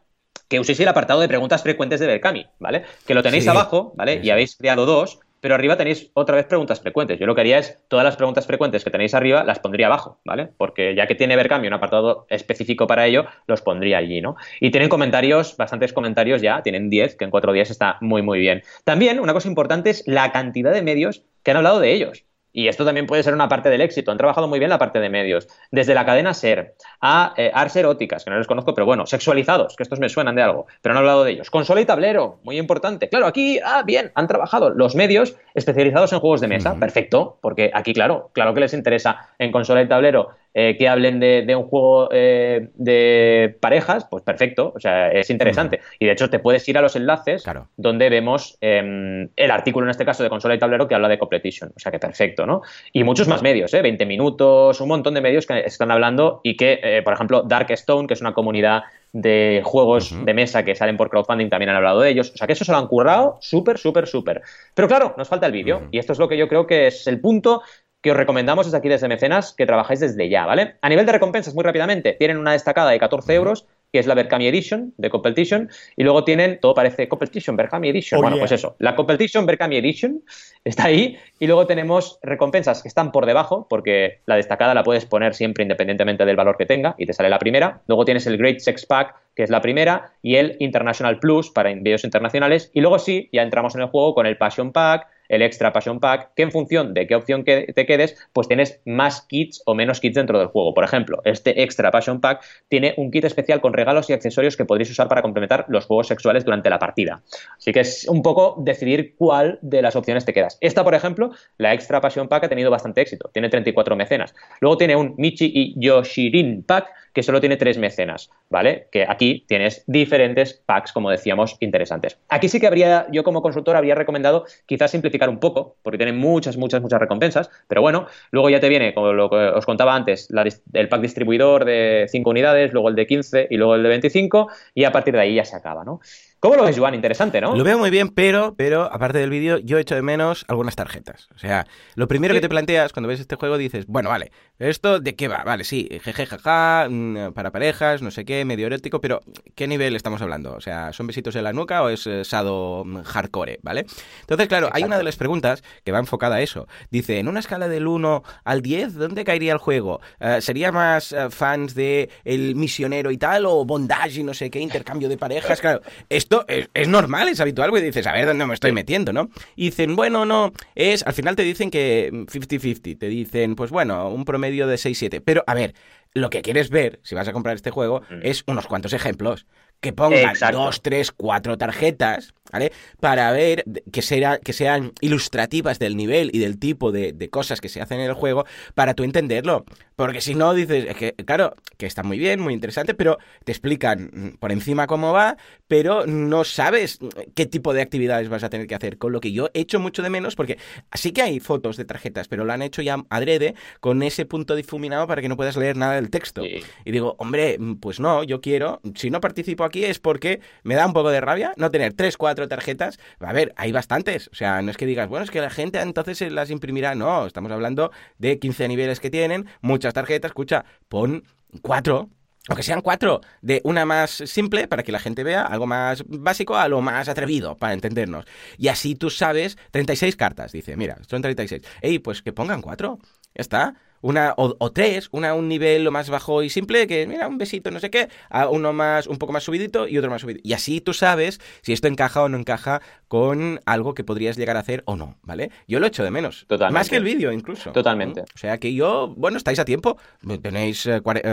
que uséis el apartado de preguntas frecuentes de Berkami, ¿vale? Que lo tenéis abajo, ¿vale? Y habéis creado dos, pero arriba tenéis otra vez preguntas frecuentes. Yo lo que haría es todas las preguntas frecuentes que tenéis arriba las pondría abajo, ¿vale? Porque ya que tiene Berkami un apartado específico para ello, los pondría allí, ¿no? Y tienen comentarios, bastantes comentarios ya, tienen 10, que en cuatro días está muy, muy bien. También, una cosa importante es la cantidad de medios que han hablado de ellos. Y esto también puede ser una parte del éxito. Han trabajado muy bien la parte de medios. Desde la cadena SER a eh, Ars Eróticas, que no les conozco, pero bueno, sexualizados, que estos me suenan de algo, pero no han hablado de ellos. Consola y tablero, muy importante. Claro, aquí, ah, bien, han trabajado los medios especializados en juegos de mesa. Perfecto, porque aquí, claro, claro que les interesa en consola y tablero eh, que hablen de, un juego eh, de parejas, pues perfecto, o sea, es interesante. Y de hecho te puedes ir a los enlaces donde vemos em, el artículo, en este caso de consola y tablero, que habla de competition, o sea que perfecto, ¿no? Y muchos más medios, ¿eh? 20 minutos, un montón de medios que están hablando y que, eh, por ejemplo, Darkstone, que es una comunidad de juegos de mesa que salen por crowdfunding también han hablado de ellos. O sea que eso se lo han currado súper, súper, súper. Pero claro, nos falta el vídeo. Y esto es lo que yo creo que es el punto que os recomendamos desde aquí desde Mecenas que trabajáis desde ya, ¿vale? A nivel de recompensas, muy rápidamente, tienen una destacada de 14 euros, que es la Berkami Edition de Competition, y luego tienen, todo parece Competition, Berkami Edition, oh, bueno, pues eso, la Competition Berkami Edition está ahí, y luego tenemos recompensas que están por debajo, porque la destacada la puedes poner siempre independientemente del valor que tenga, y te sale la primera, luego tienes el Great Sex Pack, que es la primera, y el International Plus para envíos internacionales, y luego sí, ya entramos en el juego con el Passion Pack, el Extra Passion Pack, que en función de qué opción que te quedes, pues tienes más kits o menos kits dentro del juego. Por ejemplo, este Extra Passion Pack tiene un kit especial con regalos y accesorios que podréis usar para complementar los juegos sexuales durante la partida. Así que es un poco decidir cuál de las opciones te quedas. Esta, por ejemplo, la Extra Passion Pack ha tenido bastante éxito, tiene 34 mecenas. Luego tiene un Michi y Yoshirin Pack que solo tiene tres mecenas, ¿vale? Que aquí tienes diferentes packs, como decíamos, interesantes. Aquí sí que habría, yo como consultor habría recomendado quizás simplificar un poco, porque tiene muchas, muchas, muchas recompensas, pero bueno, luego ya te viene, como lo que os contaba antes, el pack distribuidor de 5 unidades, luego el de 15 y luego el de 25, y a partir de ahí ya se acaba, ¿no? ¿Cómo lo ves, Juan? Interesante, ¿no? Lo veo muy bien, pero, pero aparte del vídeo, yo echo de menos algunas tarjetas. O sea, lo primero que te planteas cuando ves este juego dices, bueno, vale, ¿esto de qué va? Vale, sí, jeje, jaja, mm, para parejas, no sé qué, medio erótico, pero ¿qué nivel estamos hablando? O sea, ¿son besitos en la nuca o es eh, sado mm, hardcore, ¿vale? Entonces, claro, hay una de las preguntas que va enfocada a eso. Dice, en una escala del 1 al 10, ¿dónde caería el juego? Eh, ¿Sería más eh, fans de el misionero y tal o bondage y no sé qué, intercambio de parejas? Claro, esto es, normal, es habitual, güey. Dices, a ver dónde me estoy metiendo, ¿no? Y dicen, bueno, no, es. Al final te dicen que 50-50. Te dicen, pues bueno, un promedio de 6-7. Pero, a ver, lo que quieres ver, si vas a comprar este juego, mm. es unos cuantos ejemplos. Que pongan dos, tres, cuatro tarjetas ¿vale? Para ver que, sea, que sean ilustrativas del nivel y del tipo de, cosas que se hacen en el juego para tú entenderlo. Porque si no, dices, es que, claro, que está muy bien, muy interesante, pero te explican por encima cómo va, pero no sabes qué tipo de actividades vas a tener que hacer. Con lo que yo he hecho mucho de menos, porque sí que hay fotos de tarjetas, pero lo han hecho ya adrede con ese punto difuminado para que no puedas leer nada del texto. Y digo, hombre, pues no, yo quiero, si no participo aquí es porque me da un poco de rabia no tener 3, 4, tarjetas, a ver, hay bastantes. O sea, no es que digas, bueno, es que la gente entonces se las imprimirá. No, estamos hablando de 15 niveles que tienen, muchas tarjetas. Escucha, pon cuatro o que sean cuatro, de una más simple para que la gente vea, algo más básico a lo más atrevido, para entendernos. Y así tú sabes, 36 cartas, dice, mira, son 36. Ey, pues que pongan cuatro, ya está una o, tres, una a un nivel más bajo y simple, que mira, un besito, no sé qué, a uno más, un poco más subidito y otro más subidito. Y así tú sabes si esto encaja o no encaja con algo que podrías llegar a hacer o no, ¿vale? Yo lo echo de menos. Totalmente. Más que el vídeo, incluso. Totalmente. O sea que yo, bueno, estáis a tiempo, tenéis 36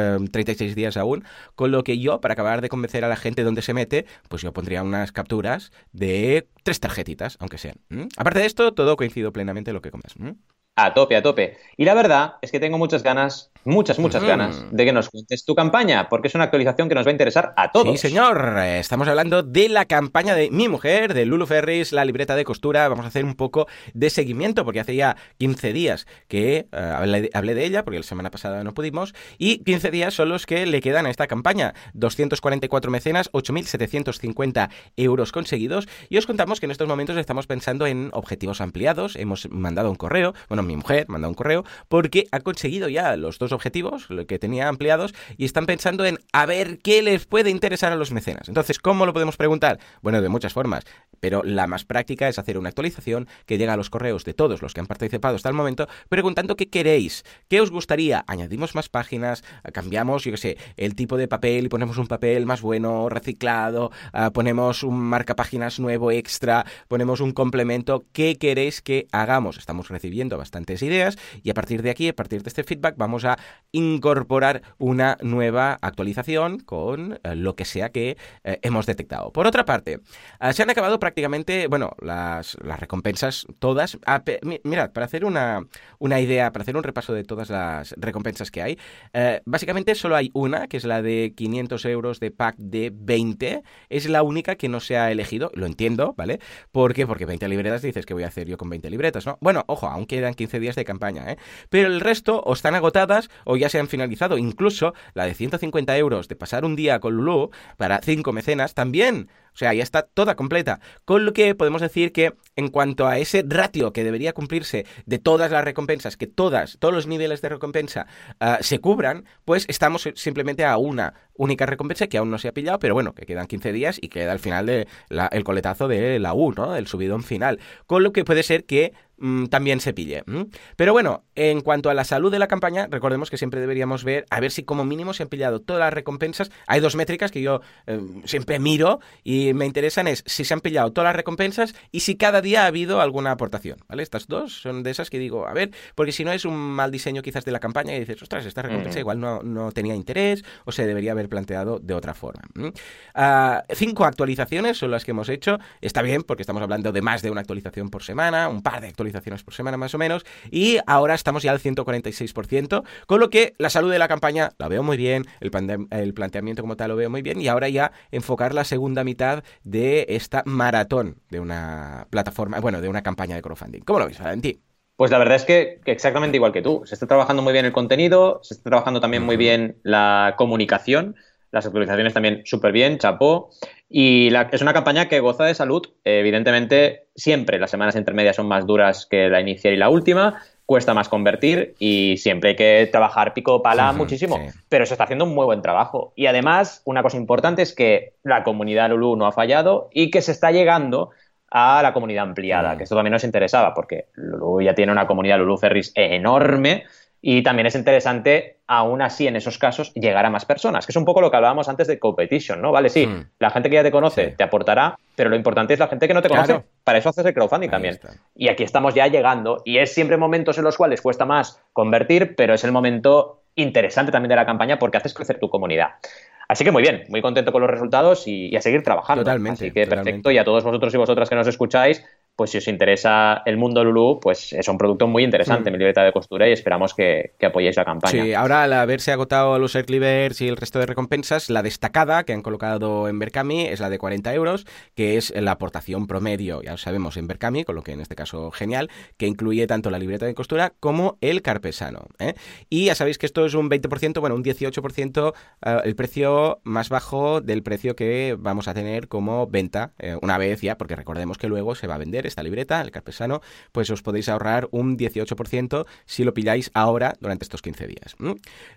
eh, eh, días aún, con lo que yo, para acabar de convencer a la gente dónde se mete, pues yo pondría unas capturas de tres tarjetitas, aunque sean. Aparte de esto, todo coincido plenamente en lo que comes. A tope, a tope. Y la verdad es que tengo muchas ganas, muchas, muchas ganas de que nos cuentes tu campaña, porque es una actualización que nos va a interesar a todos. Sí, señor. Estamos hablando de la campaña de mi mujer, de Lulu Ferris, la libreta de costura. Vamos a hacer un poco de seguimiento, porque hace ya 15 días que eh, hablé, de ella, porque la semana pasada no pudimos, y 15 días son los que le quedan a esta campaña. 244 mecenas, 8.750 euros conseguidos, y os contamos que en estos momentos estamos pensando en objetivos ampliados. Hemos mandado un correo, bueno, mi mujer manda un correo, porque ha conseguido ya los dos objetivos que tenía ampliados y están pensando en a ver qué les puede interesar a los mecenas. Entonces, ¿cómo lo podemos preguntar? Bueno, de muchas formas, pero la más práctica es hacer una actualización que llega a los correos de todos los que han participado hasta el momento, preguntando qué queréis, qué os gustaría. Añadimos más páginas, cambiamos, yo qué sé, el tipo de papel y ponemos un papel más bueno, reciclado, ah, ponemos un marcapáginas nuevo extra, ponemos un complemento. ¿Qué queréis que hagamos? Estamos recibiendo bastante ideas y a partir de aquí, a partir de este feedback, vamos a incorporar una nueva actualización con eh, lo que sea que eh, hemos detectado. Por otra parte, eh, se han acabado prácticamente, bueno, las, recompensas todas. Ah, mirad, para hacer una, una, idea, para hacer un repaso de todas las recompensas que hay, básicamente solo hay una, que es la de 500 euros de pack de 20. Es la única que no se ha elegido, lo entiendo, ¿vale? ¿Por qué? Porque 20 libretas dices que voy a hacer yo con 20 libretas, ¿no? Bueno, ojo, aún quedan 15 días de campaña, ¿eh? Pero el resto o están agotadas o ya se han finalizado. Incluso la de 150 euros de pasar un día con Lulu para cinco mecenas también. O sea, ya está toda completa. Con lo que podemos decir que en cuanto a ese ratio que debería cumplirse de todas las recompensas, que todas, todos los niveles de recompensa ah, se cubran, pues estamos simplemente a una única recompensa que aún no se ha pillado, pero bueno, que quedan 15 días y queda al final de el coletazo de la U, ¿no? El subidón final. Con lo que puede ser que Mm, también se pille. Pero bueno, en cuanto a la salud de la campaña, recordemos que siempre deberíamos ver, a ver si como mínimo se han pillado todas las recompensas. Hay dos métricas que yo eh, siempre miro y me interesan, es si se han pillado todas las recompensas y si cada día ha habido alguna aportación, ¿vale? Estas dos son de esas que digo, a ver, porque si no es un mal diseño quizás de la campaña y dices, ostras, esta recompensa igual no, no, tenía interés o se debería haber planteado de otra forma. Ah, cinco actualizaciones son las que hemos hecho. Está bien porque estamos hablando de más de una actualización por semana, un par de actualizaciones por semana más o menos, y ahora estamos ya al 146%, con lo que la salud de la campaña la veo muy bien, el, el planteamiento como tal lo veo muy bien, y ahora ya enfocar la segunda mitad de esta maratón de una plataforma, bueno, de una campaña de crowdfunding. ¿Cómo lo ves, Valentín? Pues la verdad es que, exactamente igual que tú. Se está trabajando muy bien el contenido, se está trabajando también muy bien la comunicación, las actualizaciones también súper bien, chapó. Y es una campaña que goza de salud. Evidentemente, siempre las semanas intermedias son más duras que la inicial y la última. Cuesta más convertir y siempre hay que trabajar pico pala muchísimo. Pero se está haciendo un muy buen trabajo. Y además, una cosa importante es que la comunidad Lulu no ha fallado y que se está llegando a la comunidad ampliada, que esto también nos interesaba, porque Lulu ya tiene una comunidad Lulu Ferris enorme y también es interesante, aún así, en esos casos, llegar a más personas, que es un poco lo que hablábamos antes de competition, ¿no? Vale, sí, hmm. la gente que ya te conoce te aportará, pero lo importante es la gente que no te conoce. Para eso haces el crowdfunding también. Y aquí estamos ya llegando, y es siempre momentos en los cuales cuesta más convertir, pero es el momento interesante también de la campaña porque haces crecer tu comunidad. Así que muy bien, muy contento con los resultados y, a seguir trabajando. Totalmente. Así que perfecto. Y a todos vosotros y vosotras que nos escucháis, pues si os interesa el mundo Lulu, pues es un producto muy interesante, mm. mi libreta de costura, y esperamos que, apoyéis la campaña. Sí, ahora al haberse agotado los Airclivers y el resto de recompensas, la destacada que han colocado en Berkami es la de 40 euros, que es la aportación promedio, ya lo sabemos, en Berkami, con lo que en este caso genial, que incluye tanto la libreta de costura como el carpesano. ¿eh? Y ya sabéis que esto es un 20%, bueno, un 18% eh, el precio más bajo del precio que vamos a tener como venta eh, una vez ya, porque recordemos que luego se va a vender esta libreta, el carpesano, pues os podéis ahorrar un 18% si lo pilláis ahora durante estos 15 días.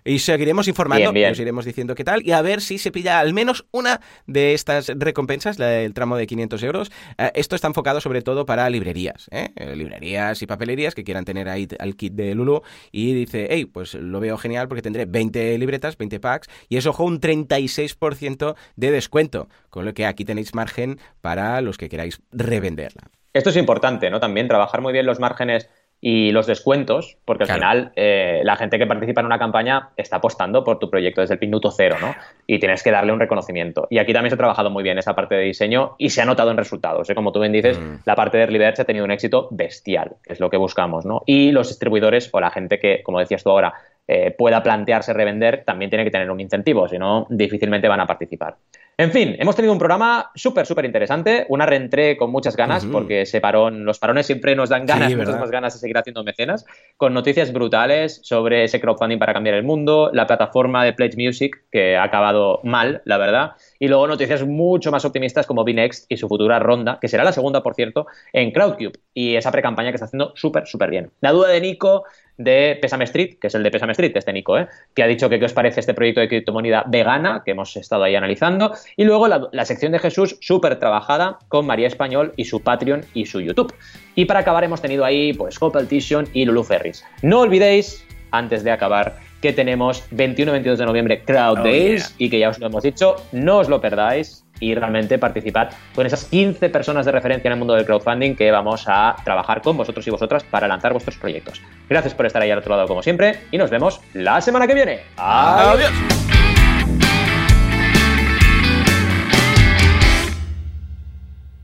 Y seguiremos informando, os iremos diciendo qué tal y a ver si se pilla al menos una de estas recompensas, el tramo de 500 euros. Eh, esto está enfocado sobre todo para librerías, ¿eh? Eh, librerías y papelerías que quieran tener ahí el kit de Lulu y dice, hey, pues lo veo genial porque tendré 20 libretas, 20 packs y eso ojo un 36% de descuento, con lo que aquí tenéis margen para los que queráis revenderla. Esto es importante, ¿no? También trabajar muy bien los márgenes y los descuentos, porque al final eh, la gente que participa en una campaña está apostando por tu proyecto desde el minuto cero, ¿no? Y tienes que darle un reconocimiento. Y aquí también se ha trabajado muy bien esa parte de diseño y se ha notado en resultados. ¿eh? Como tú bien dices, mm. la parte de Early ha tenido un éxito bestial, que es lo que buscamos, ¿no? Y los distribuidores o la gente que, como decías tú ahora, eh, pueda plantearse revender, también tiene que tener un incentivo, si no, difícilmente van a participar. En fin, hemos tenido un programa súper, súper interesante, una reentré con muchas ganas, porque ese parón, los parones siempre nos dan ganas, muchas más ganas de seguir haciendo mecenas, con noticias brutales sobre ese crowdfunding para cambiar el mundo, la plataforma de Pledge Music, que ha acabado mal, la verdad, y luego noticias mucho más optimistas como Next y su futura ronda, que será la segunda, por cierto, en Crowdcube, y esa pre-campaña que está haciendo súper, súper bien. La duda de Nico de Pesame Street, que es el de Pesame Street, este Nico, ¿eh? que ha dicho que qué os parece este proyecto de criptomoneda vegana, que hemos estado ahí analizando, y luego la, sección de Jesús súper trabajada con María Español y su Patreon y su YouTube. Y para acabar hemos tenido ahí pues Competition y Lulu Ferris. No olvidéis, antes de acabar, que tenemos 21-22 de noviembre Crowd oh, Days y que ya os lo hemos dicho, no os lo perdáis y realmente participar con esas 15 personas de referencia en el mundo del crowdfunding que vamos a trabajar con vosotros y vosotras para lanzar vuestros proyectos. Gracias por estar ahí al otro lado como siempre y nos vemos la semana que viene. Adiós.